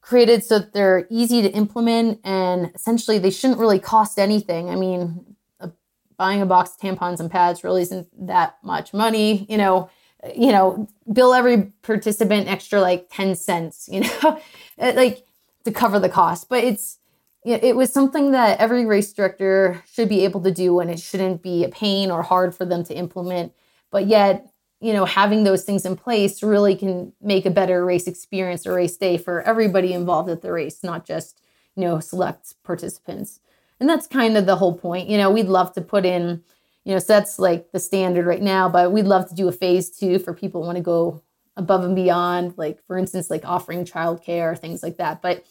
created so that they're easy to implement and essentially they shouldn't really cost anything. I mean, uh, buying a box of tampons and pads really isn't that much money, you know, you know, bill every participant extra like 10 cents, you know, [LAUGHS] like to cover the cost. But it's, it was something that every race director should be able to do and it shouldn't be a pain or hard for them to implement. But yet, you know, having those things in place really can make a better race experience or race day for everybody involved at the race, not just, you know, select participants. And that's kind of the whole point. You know, we'd love to put in, you know, so that's like the standard right now, but we'd love to do a phase two for people want to go above and beyond, like for instance, like offering childcare things like that. But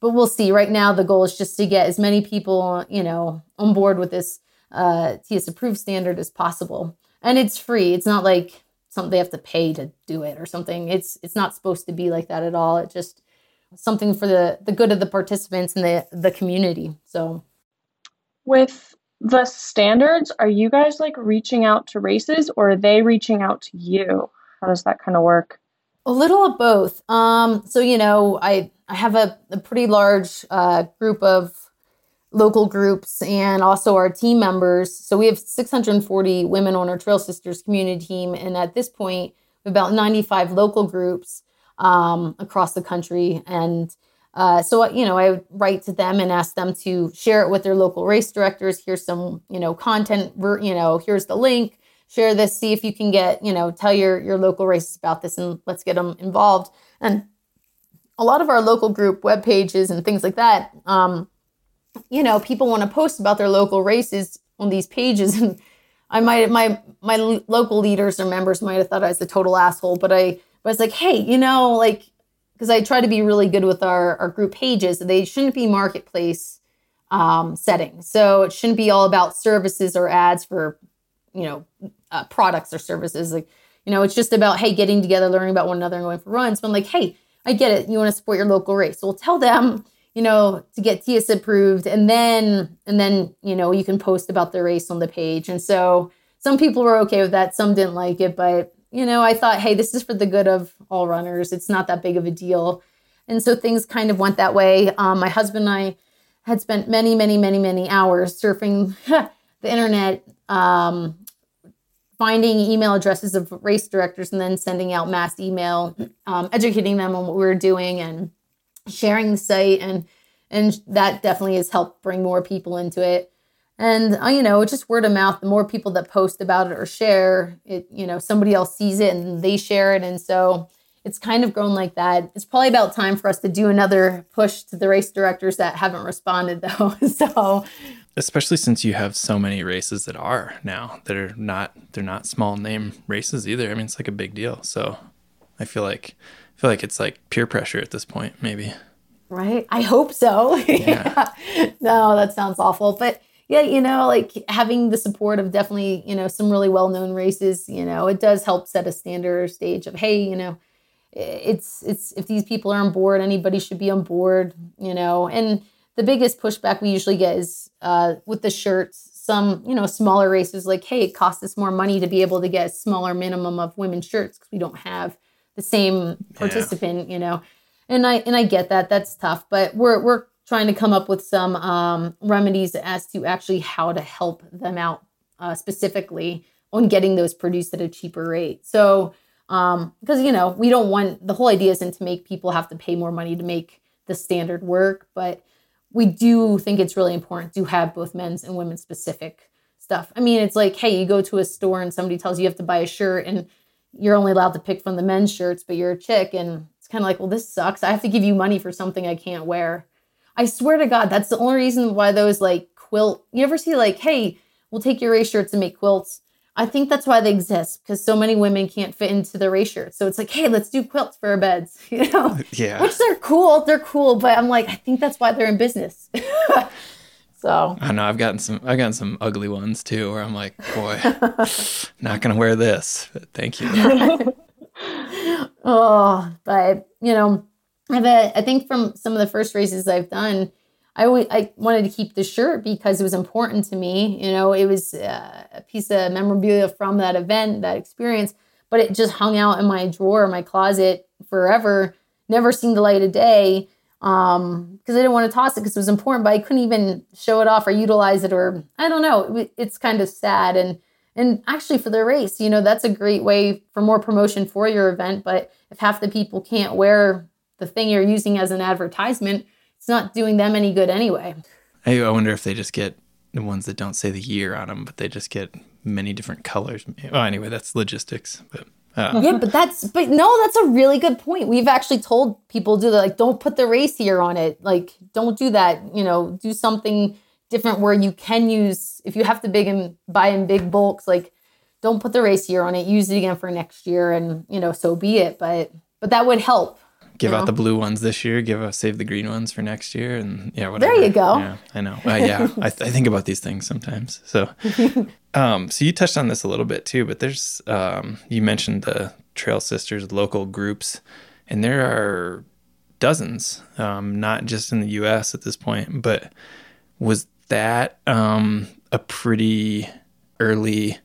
but we'll see. Right now, the goal is just to get as many people, you know, on board with this uh, TS approved standard as possible. And it's free. It's not like something they have to pay to do it or something. It's it's not supposed to be like that at all. It's just something for the the good of the participants and the the community. So with the standards, are you guys like reaching out to races or are they reaching out to you? How does that kind of work? A little of both. Um, so you know, I I have a, a pretty large uh, group of local groups and also our team members. So we have 640 women on our Trail Sisters community team. And at this point, about 95 local groups um, across the country. And uh, so, you know, I write to them and ask them to share it with their local race directors. Here's some, you know, content, you know, here's the link. Share this, see if you can get, you know, tell your, your local races about this and let's get them involved. And a lot of our local group web pages and things like that, um, you know, people want to post about their local races on these pages and I might my my local leaders or members might have thought I was a total asshole, but I, but I was like, hey, you know, like because I try to be really good with our our group pages. They shouldn't be marketplace um, settings, so it shouldn't be all about services or ads for you know uh, products or services. Like you know, it's just about hey, getting together, learning about one another, and going for runs. But I'm like, hey, I get it. You want to support your local race, we'll tell them you know, to get TS approved. And then, and then, you know, you can post about the race on the page. And so some people were okay with that. Some didn't like it, but, you know, I thought, hey, this is for the good of all runners. It's not that big of a deal. And so things kind of went that way. Um, my husband and I had spent many, many, many, many hours surfing [LAUGHS] the internet, um, finding email addresses of race directors and then sending out mass email, um, educating them on what we were doing and sharing the site and and that definitely has helped bring more people into it. And uh, you know it's just word of mouth the more people that post about it or share it you know somebody else sees it and they share it. And so it's kind of grown like that. It's probably about time for us to do another push to the race directors that haven't responded [LAUGHS] though. So especially since you have so many races that are now that are not they're not small name races either. I mean it's like a big deal. So i feel like feel like it's like peer pressure at this point, maybe. Right. I hope so. Yeah. [LAUGHS] no, that sounds awful. But yeah, you know, like having the support of definitely, you know, some really well known races, you know, it does help set a standard or stage of, hey, you know, it's it's if these people are on board, anybody should be on board, you know. And the biggest pushback we usually get is uh, with the shirts. Some you know smaller races like, hey, it costs us more money to be able to get a smaller minimum of women's shirts because we don't have the same participant, yeah. you know. And I and I get that that's tough, but we're we're trying to come up with some um, remedies as to actually how to help them out uh, specifically on getting those produced at a cheaper rate. So um because you know we don't want the whole idea isn't to make people have to pay more money to make the standard work but we do think it's really important to have both men's and women's specific stuff i mean it's like hey you go to a store and somebody tells you you have to buy a shirt and you're only allowed to pick from the men's shirts but you're a chick and it's kind of like well this sucks i have to give you money for something i can't wear i swear to god that's the only reason why those like quilt you ever see like hey we'll take your race shirts and make quilts I think that's why they exist because so many women can't fit into the race shirts. So it's like, hey, let's do quilts for our beds, [LAUGHS] you know? Yeah. Which they're cool. They're cool, but I'm like, I think that's why they're in business. [LAUGHS] so I know I've gotten some I've gotten some ugly ones too where I'm like, boy, [LAUGHS] not gonna wear this. But thank you. [LAUGHS] oh, but you know, I've a, I think from some of the first races I've done, I, always, I wanted to keep the shirt because it was important to me. You know, it was uh, a piece of memorabilia from that event, that experience, but it just hung out in my drawer, my closet forever, never seen the light of day um because i didn't want to toss it because it was important but i couldn't even show it off or utilize it or i don't know it's kind of sad and and actually for the race you know that's a great way for more promotion for your event but if half the people can't wear the thing you're using as an advertisement it's not doing them any good anyway. I, I wonder if they just get the ones that don't say the year on them, but they just get many different colors. Well, anyway, that's logistics, but. Uh. Yeah, but that's but no, that's a really good point. We've actually told people do that, like don't put the race year on it. Like don't do that. You know, do something different where you can use if you have to big and buy in big bulks. Like don't put the race year on it. Use it again for next year, and you know, so be it. But but that would help give out the blue ones this year, give us save the green ones for next year, and yeah, whatever. There you go. Yeah, I know. Uh, yeah, I, th- I, think about these things sometimes. So, [LAUGHS] um, so you touched on this a little bit too, but there's um, you mentioned the Trail Sisters local groups, and there are dozens, um, not just in the U.S. at this point, but was that um, a pretty early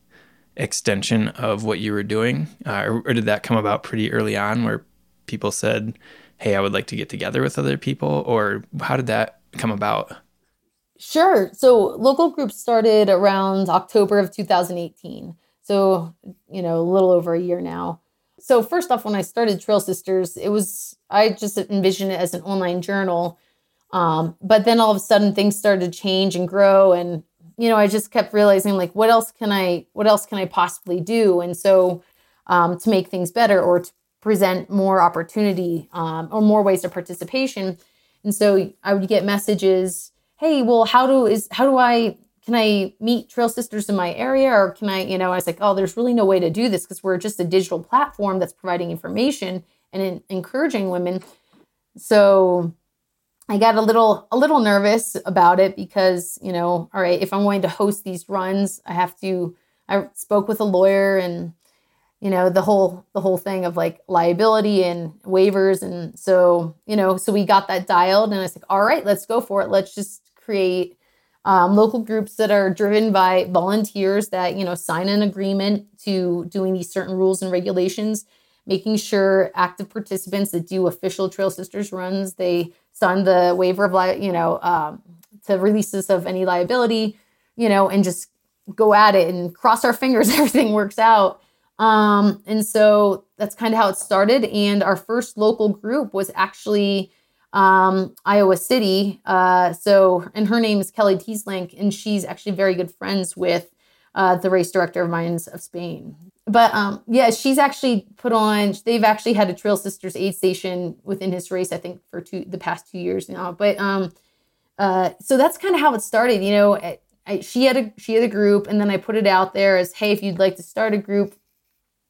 extension of what you were doing, uh, or, or did that come about pretty early on, where people said, "Hey, I would like to get together with other people," or how did that come about? Sure. So local groups started around October of 2018. So, you know, a little over a year now. So first off, when I started Trail Sisters, it was I just envisioned it as an online journal. Um, but then all of a sudden things started to change and grow and you know, I just kept realizing like what else can I what else can I possibly do? And so um, to make things better or to present more opportunity um, or more ways of participation. And so I would get messages, "Hey, well, how do is how do I can I meet Trail Sisters in my area, or can I, you know?" I was like, "Oh, there's really no way to do this because we're just a digital platform that's providing information and in, encouraging women." So I got a little a little nervous about it because you know, all right, if I'm going to host these runs, I have to. I spoke with a lawyer and you know the whole the whole thing of like liability and waivers. And so you know so we got that dialed and i was like all right let's go for it. Let's just create um, local groups that are driven by volunteers that you know sign an agreement to doing these certain rules and regulations making sure active participants that do official trail sisters runs they sign the waiver of li- you know um, to releases of any liability you know and just go at it and cross our fingers [LAUGHS] everything works out um, and so that's kind of how it started. And our first local group was actually um, Iowa City. Uh, so, and her name is Kelly Teeslink, and she's actually very good friends with uh, the race director of Mines of Spain. But um, yeah, she's actually put on. They've actually had a Trail Sisters aid station within his race, I think, for two the past two years now. But um, uh, so that's kind of how it started. You know, I, she had a she had a group, and then I put it out there as, hey, if you'd like to start a group,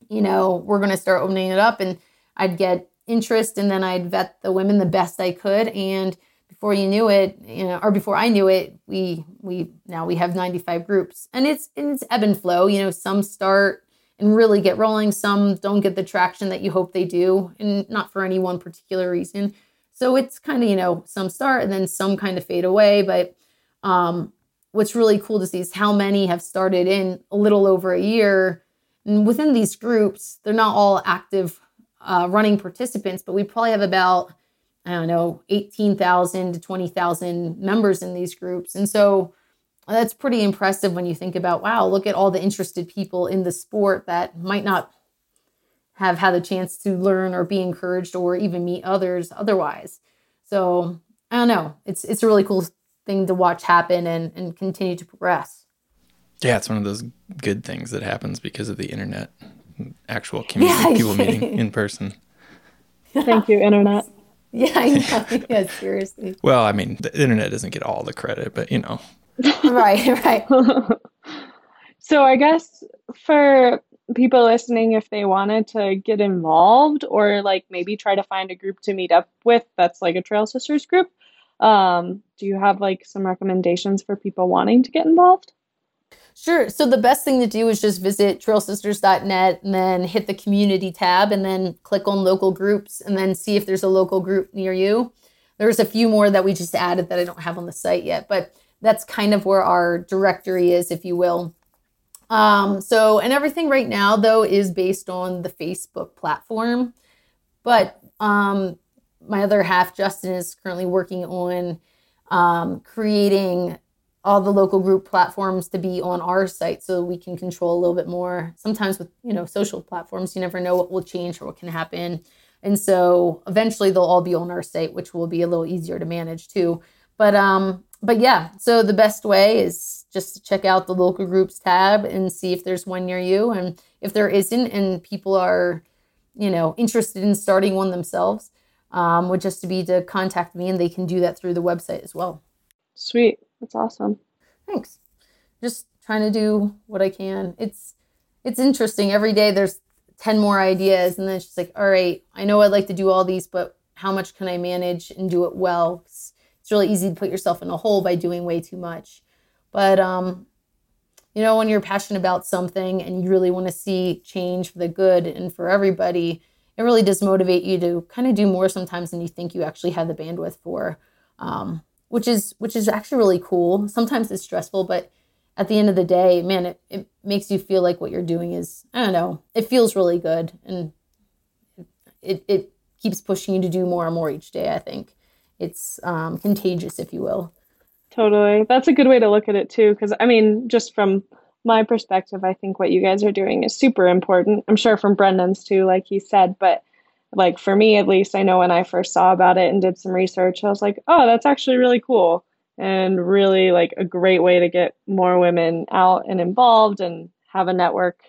you know, we're going to start opening it up. And I'd get interest and then I'd vet the women the best I could. And before you knew it, you know, or before I knew it, we, we, now we have 95 groups and it's, it's ebb and flow. You know, some start and really get rolling. Some don't get the traction that you hope they do, and not for any one particular reason. So it's kind of, you know, some start and then some kind of fade away. But um, what's really cool to see is how many have started in a little over a year. And within these groups, they're not all active uh, running participants, but we probably have about, I don't know, 18,000 to 20,000 members in these groups. And so that's pretty impressive when you think about, wow, look at all the interested people in the sport that might not have had a chance to learn or be encouraged or even meet others otherwise. So I don't know. It's it's a really cool thing to watch happen and, and continue to progress. Yeah, it's one of those good things that happens because of the internet, actual community, yeah, people meeting in person. Thank you, internet. [LAUGHS] Yeah, I know. [LAUGHS] yeah, seriously. Well, I mean, the internet doesn't get all the credit, but you know. [LAUGHS] right, right. so I guess for people listening if they wanted to get involved or like maybe try to find a group to meet up with that's like a Trail Sisters group. Um, do you have like some recommendations for people wanting to get involved? Sure. So the best thing to do is just visit trailsisters.net and then hit the community tab and then click on local groups and then see if there's a local group near you. There's a few more that we just added that I don't have on the site yet, but that's kind of where our directory is, if you will. Um, so, and everything right now, though, is based on the Facebook platform. But um, my other half, Justin, is currently working on um, creating all the local group platforms to be on our site so we can control a little bit more. Sometimes with, you know, social platforms, you never know what will change or what can happen. And so eventually they'll all be on our site, which will be a little easier to manage too. But um, but yeah, so the best way is just to check out the local groups tab and see if there's one near you. And if there isn't, and people are, you know, interested in starting one themselves, um, would just be to contact me, and they can do that through the website as well. Sweet, that's awesome. Thanks. Just trying to do what I can. It's it's interesting. Every day there's ten more ideas, and then it's just like, all right, I know I'd like to do all these, but how much can I manage and do it well? it's really easy to put yourself in a hole by doing way too much. But um, you know, when you're passionate about something and you really want to see change for the good and for everybody, it really does motivate you to kind of do more sometimes than you think you actually have the bandwidth for. Um, which is which is actually really cool. Sometimes it's stressful, but at the end of the day, man, it, it makes you feel like what you're doing is I don't know, it feels really good and it, it keeps pushing you to do more and more each day, I think it's um, contagious, if you will. Totally. That's a good way to look at it too. Because I mean, just from my perspective, I think what you guys are doing is super important. I'm sure from Brendan's too, like he said, but like for me at least, I know when I first saw about it and did some research, I was like, oh, that's actually really cool and really like a great way to get more women out and involved and have a network,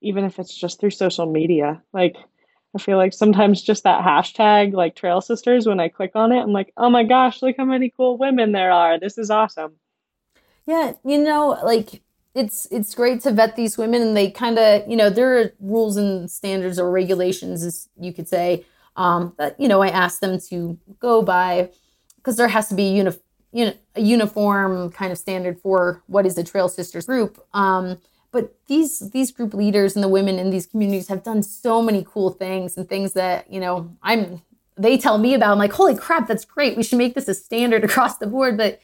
even if it's just through social media. Like I feel like sometimes just that hashtag, like Trail Sisters, when I click on it, I'm like, oh my gosh, look how many cool women there are. This is awesome. Yeah, you know, like it's it's great to vet these women, and they kind of, you know, there are rules and standards or regulations, as you could say, um, that you know I ask them to go by because there has to be uni- uni- a uniform kind of standard for what is a Trail Sisters group. Um, but these these group leaders and the women in these communities have done so many cool things and things that you know i'm they tell me about i'm like holy crap that's great we should make this a standard [LAUGHS] across the board but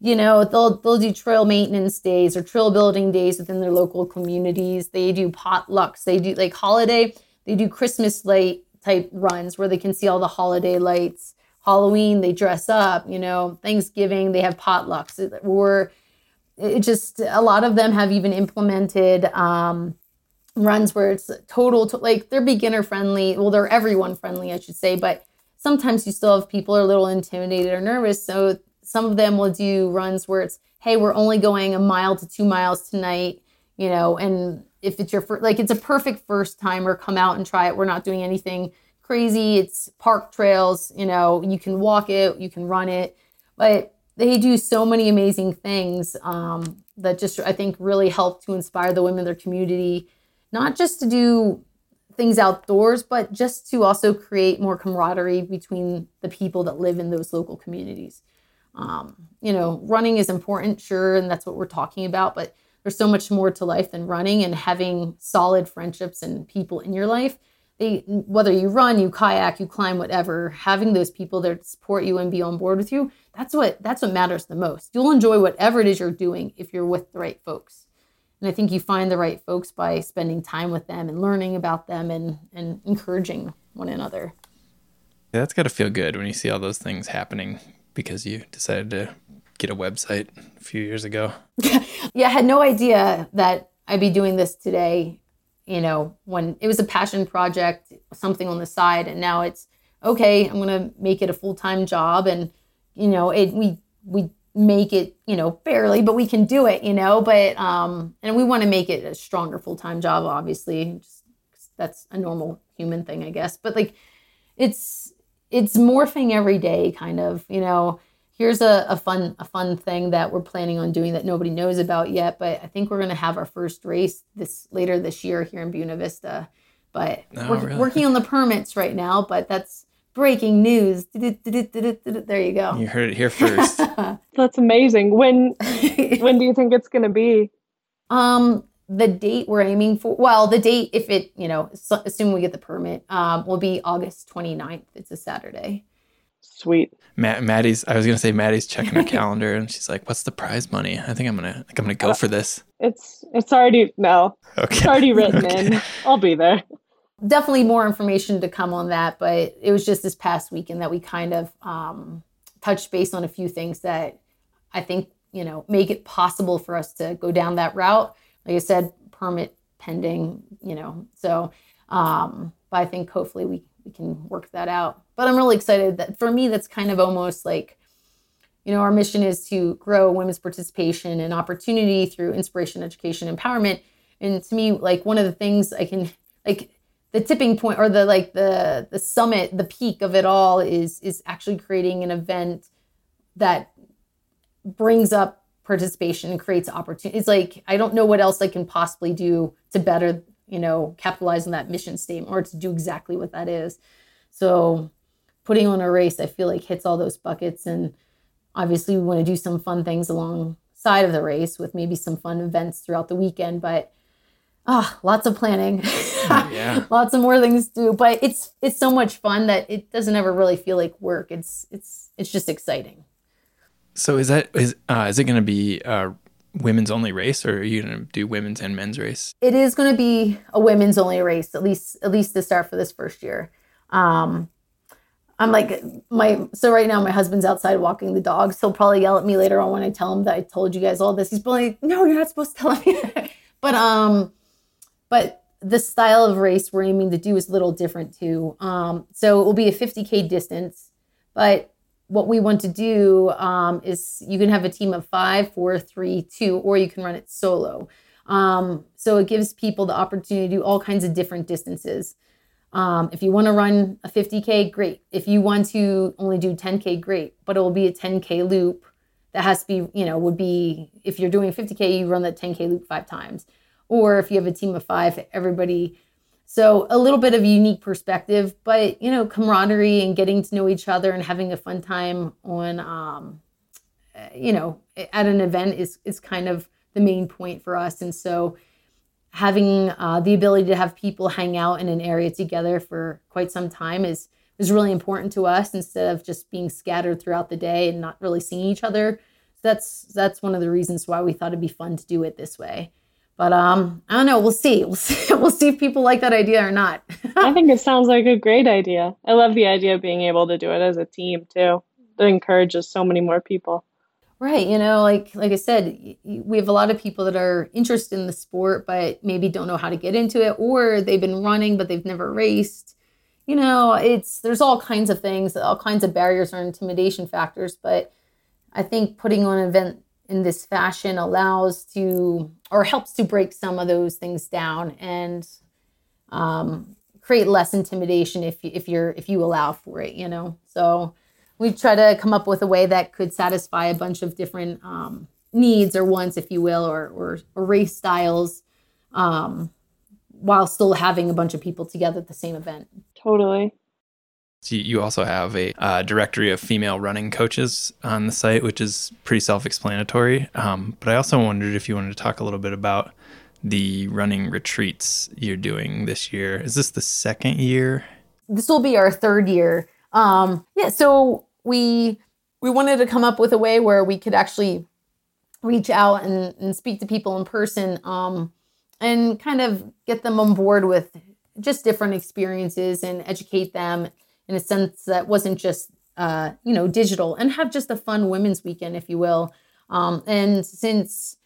you know they'll they'll do trail maintenance days or trail building days within their local communities. They do potlucks. They do like holiday they do christmas light type runs where they can see all the holiday lights. Halloween they dress up you know thanksgiving they have potlucks. Or it just a lot of them have even implemented um, runs where it's total to, like they're beginner friendly. Well they're everyone friendly i should say but sometimes you still have people are a little intimidated or nervous. So some of them will do runs where it's hey we're only going a mile to two miles tonight you know and if it's your first like it's a perfect first timer come out and try it. We're not doing anything crazy. It's park trails you know you can walk it you can run it. But they do so many amazing things um, that just I think really help to inspire the women in their community, not just to do things outdoors, but just to also create more camaraderie between the people that live in those local communities. Um, you know, running is important, sure, and that's what we're talking about, but there's so much more to life than running and having solid friendships and people in your life. They, whether you run, you kayak, you climb, whatever, having those people that support you and be on board with you, that's what that's what matters the most. You'll enjoy whatever it is you're doing if you're with the right folks. And I think you find the right folks by spending time with them and learning about them and and encouraging one another. Yeah, that's got to feel good when you see all those things happening because you decided to get a website a few years ago. [LAUGHS] yeah, I had no idea that I'd be doing this today. You know, when it was a passion project, something on the side, and now it's okay. I'm gonna make it a full time job, and you know, it we we make it you know barely, but we can do it. You know, but um, and we want to make it a stronger full time job. Obviously, Just, that's a normal human thing, I guess. But like, it's it's morphing every day, kind of. You know here's a, a fun a fun thing that we're planning on doing that nobody knows about yet but i think we're going to have our first race this later this year here in buena vista but Oh, we're really? working on the permits right now but that's breaking news there you go You heard it here first. [LAUGHS] That's amazing. When [LAUGHS] when do you think it's going to be? um the date we're aiming for well the date if it you know s- assume we get the permit um will be august 29th it's a saturday Sweet. Matt, Maddie's. I was gonna say Maddie's checking her [LAUGHS] calendar, and she's like, "What's the prize money?" I think I'm gonna. I think I'm gonna go for this. It's it's already no. Okay. It's already written Okay. [LAUGHS] in. I'll be there. definitely more information to come on that but it was just this past weekend that we kind of um, touched base on a few things that i think you know make it possible for us to go down that route like i said permit pending you know so um, but i think hopefully we, we can work that out. But i'm really excited that for me that's kind of almost like you know our mission is to grow women's participation and opportunity through inspiration education empowerment. And to me like one of the things i can like the tipping point or the like the the summit the peak of it all is is actually creating an event that brings up participation and creates opportunity it's like i don't know what else i can possibly do to better you know capitalize on that mission statement or to do exactly what that is. So putting on a race i feel like hits all those buckets and obviously we want to do some fun things alongside of the race with maybe some fun events throughout the weekend but ah lots of planning. [LAUGHS] Yeah. [LAUGHS] lots of more things to do but it's it's so much fun that it doesn't ever really feel like work. It's it's it's just exciting So is that is uh, is it gonna be a women's only race, or are you gonna do women's and men's race? it is going to be a women's only race at least at least to start for this first year. Um i'm like my so right now my husband's outside walking the dogs. He'll probably yell at me later on when i tell him that i told you guys all this. He's probably like no you're not supposed to tell me [LAUGHS] but um but the style of race we're aiming to do is a little different too. Um so it will be a 50k distance but what we want to do um, is you can have a team of five, four, three, two, or you can run it solo. Um, so it gives people the opportunity to do all kinds of different distances. Um, if you want to run a 50K, great. If you want to only do 10K, great. But it will be a 10K loop that has to be, you know, would be if you're doing 50K, you run that 10K loop five times. Or if you have a team of five, everybody. So a little bit of unique perspective, but you know, camaraderie and getting to know each other and having a fun time on, um, uh, you know, at an event is is kind of the main point for us. And so having uh, the ability to have people hang out in an area together for quite some time is is really important to us instead of just being scattered throughout the day and not really seeing each other. That's that's one of the reasons why we thought it'd be fun to do it this way. But um, I don't know. We'll see. [LAUGHS] We'll see. We'll see if people like that idea or not. [LAUGHS] I think it sounds like a great idea. I love the idea of being able to do it as a team too. It encourages so many more people. Right. You know, like like I said, we have a lot of people that are interested in the sport, but maybe don't know how to get into it, or they've been running but they've never raced. You know, it's there's all kinds of things, all kinds of barriers or intimidation factors. But I think putting on an event in this fashion allows to or helps to break some of those things down and um, create less intimidation if you, if you're if you allow for it. You know, so we try to come up with a way that could satisfy a bunch of different um, needs or wants, if you will, or or, or race styles, um, while still having a bunch of people together at the same event. Totally. So you also have a uh, directory of female running coaches on the site, which is pretty self-explanatory. Um, but I also wondered if you wanted to talk a little bit about the running retreats you're doing this year. Is this the second year? This will be our third year. Um, yeah, so we we wanted to come up with a way where we could actually reach out and, and speak to people in person um, and kind of get them on board with just different experiences and educate them in a sense that wasn't just uh, you know digital and have just a fun women's weekend if you will. Um, and since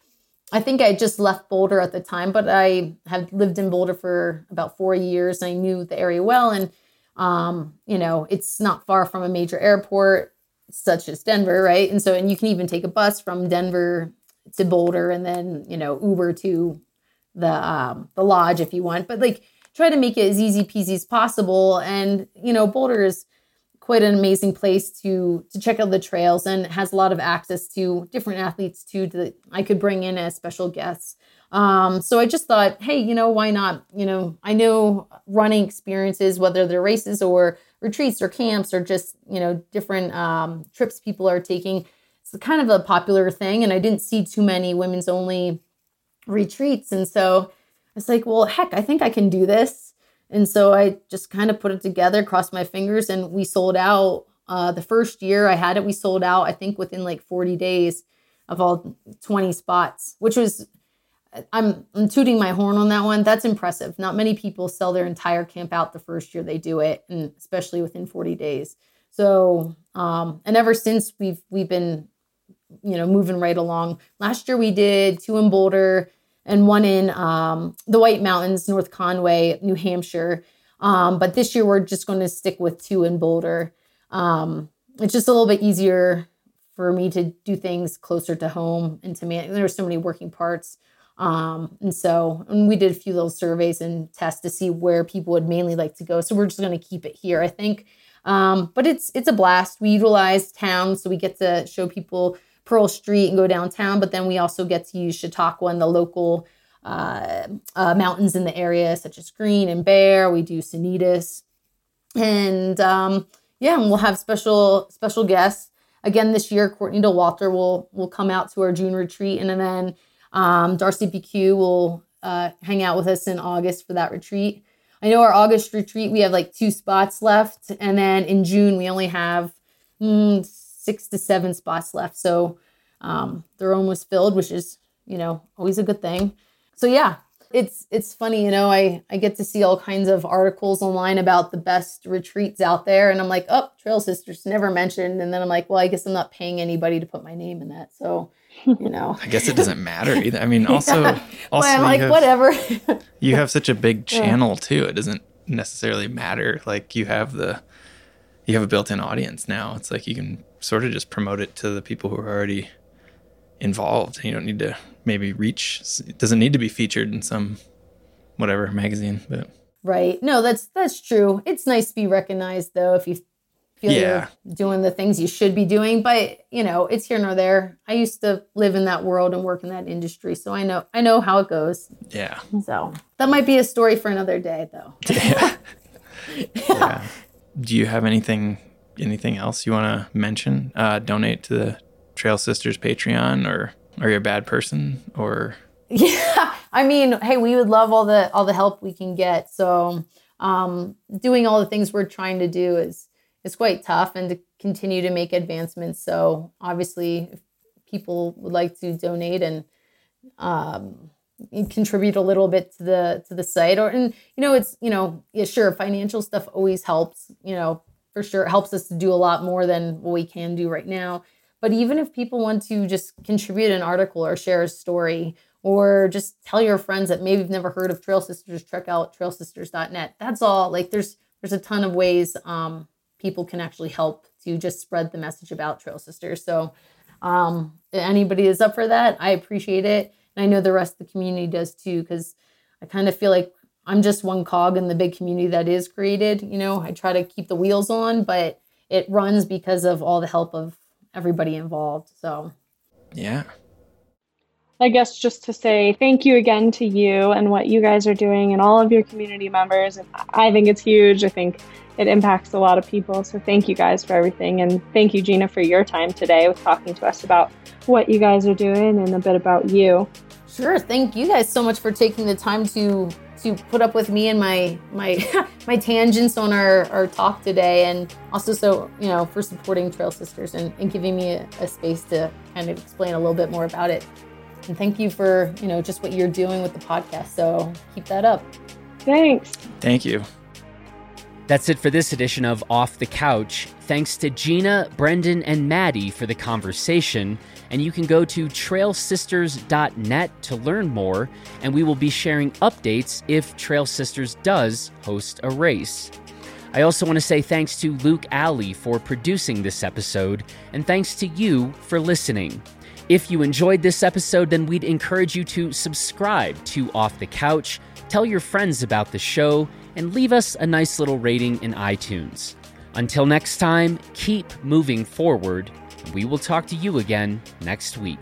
i think i just left boulder at the time but i have lived in boulder for about four years and i knew the area well and um, you know it's not far from a major airport such as denver right? And so and you can even take a bus from denver to boulder and then you know uber to the um, the lodge if you want. But like try to make it as easy peasy as possible. And, you know, Boulder is quite an amazing place to to check out the trails and has a lot of access to different athletes too that I could bring in as special guests. Um, so I just thought, hey, you know, why not? You know, I know running experiences, whether they're races or retreats or camps or just, you know, different um, trips people are taking. It's kind of a popular thing. And I didn't see too many women's only retreats. And so it's like, well, heck, I think I can do this. And so I just kind of put it together, crossed my fingers, and we sold out. Uh, the first year I had it, we sold out, I think within like 40 days of all 20 spots, which was, I'm, I'm tooting my horn on that one. That's impressive. Not many people sell their entire camp out the first year they do it, and especially within 40 days. So, um, and ever since we've, we've been, you know, moving right along. Last year we did two in Boulder, and one in um, the White Mountains, North Conway, New Hampshire. Um, but this year we're just going to stick with two in Boulder. Um, it's just a little bit easier for me to do things closer to home and to me. There's so many working parts. Um, and so and we did a few little surveys and tests to see where people would mainly like to go. So we're just going to keep it here, I think. Um, but it's it's a blast. We utilize town, so we get to show people Pearl Street and go downtown, but then we also get to use Chautauqua and the local uh, uh, mountains in the area, such as Green and Bear. We do Sanitas, and um, yeah, and we'll have special special guests again this year. Courtney Dauwalter will will come out to our June retreat, and then um, Darcy Piceu will uh, hang out with us in August for that retreat. I know our August retreat we have like two spots left, and then in June we only have. Mm, six to seven spots left. So um, they're almost filled, which is, you know, always a good thing. So yeah, it's it's funny, you know, I I get to see all kinds of articles online about the best retreats out there, and I'm like, oh, Trail Sisters never mentioned, and then I'm like, well, I guess I'm not paying anybody to put my name in that, so you know. [LAUGHS] I guess it doesn't matter either. I mean, also, [LAUGHS] yeah. also, well, I'm like, have, whatever. [LAUGHS] you have such a big channel too. It doesn't necessarily matter. Like you have the you have a built-in audience now. It's like you can sort of just promote it to the people who are already involved. You don't need to maybe reach. It doesn't need to be featured in some whatever magazine, but right. No, that's that's true. It's nice to be recognized though if you feel yeah. you're doing the things you should be doing. But you know, it's here nor there. I used to live in that world and work in that industry, so I know I know how it goes. Yeah. So that might be a story for another day, though. [LAUGHS] yeah. yeah. [LAUGHS] Do you have anything anything else you want to mention? Uh, donate to the Trail Sisters Patreon, or are you a bad person, or? [LAUGHS] Yeah, I mean, hey, we would love all the all the help we can get. So, um, doing all the things we're trying to do is is quite tough, and to continue to make advancements. So, obviously, if people would like to donate and um, contribute a little bit to the to the site or and you know it's you know yeah sure financial stuff always helps you know for sure it helps us to do a lot more than what we can do right now. But even if people want to just contribute an article or share a story or just tell your friends that maybe you've never heard of Trail Sisters, check out trailsisters.net. That's all. Like there's there's a ton of ways um, people can actually help to just spread the message about Trail Sisters. So um, anybody is up for that, I appreciate it. And I know the rest of the community does too, because I kind of feel like I'm just one cog in the big community that is created. You know, I try to keep the wheels on, but it runs because of all the help of everybody involved. So, yeah. I guess just to say thank you again to you and what you guys are doing and all of your community members. And I think it's huge. I think it impacts a lot of people. So thank you guys for everything. And thank you, Gina, for your time today with talking to us about what you guys are doing and a bit about you. Sure. Thank you guys so much for taking the time to to put up with me and my my [LAUGHS] my tangents on our, our talk today and also so you know for supporting trail sisters and, and giving me a, a space to kind of explain a little bit more about it and thank you for you know just what you're doing with the podcast so keep that up thanks thank you that's it for this edition of Off the Couch. Thanks to Gina, Brendan, and Maddie for the conversation. And you can go to trailsisters.net to learn more, and we will be sharing updates if Trail Sisters does host a race. I also want to say thanks to Luke Alley for producing this episode, and thanks to you for listening. If you enjoyed this episode, then we'd encourage you to subscribe to Off the Couch, tell your friends about the show, and leave us a nice little rating in iTunes. Until next time, keep moving forward. We will talk to you again next week.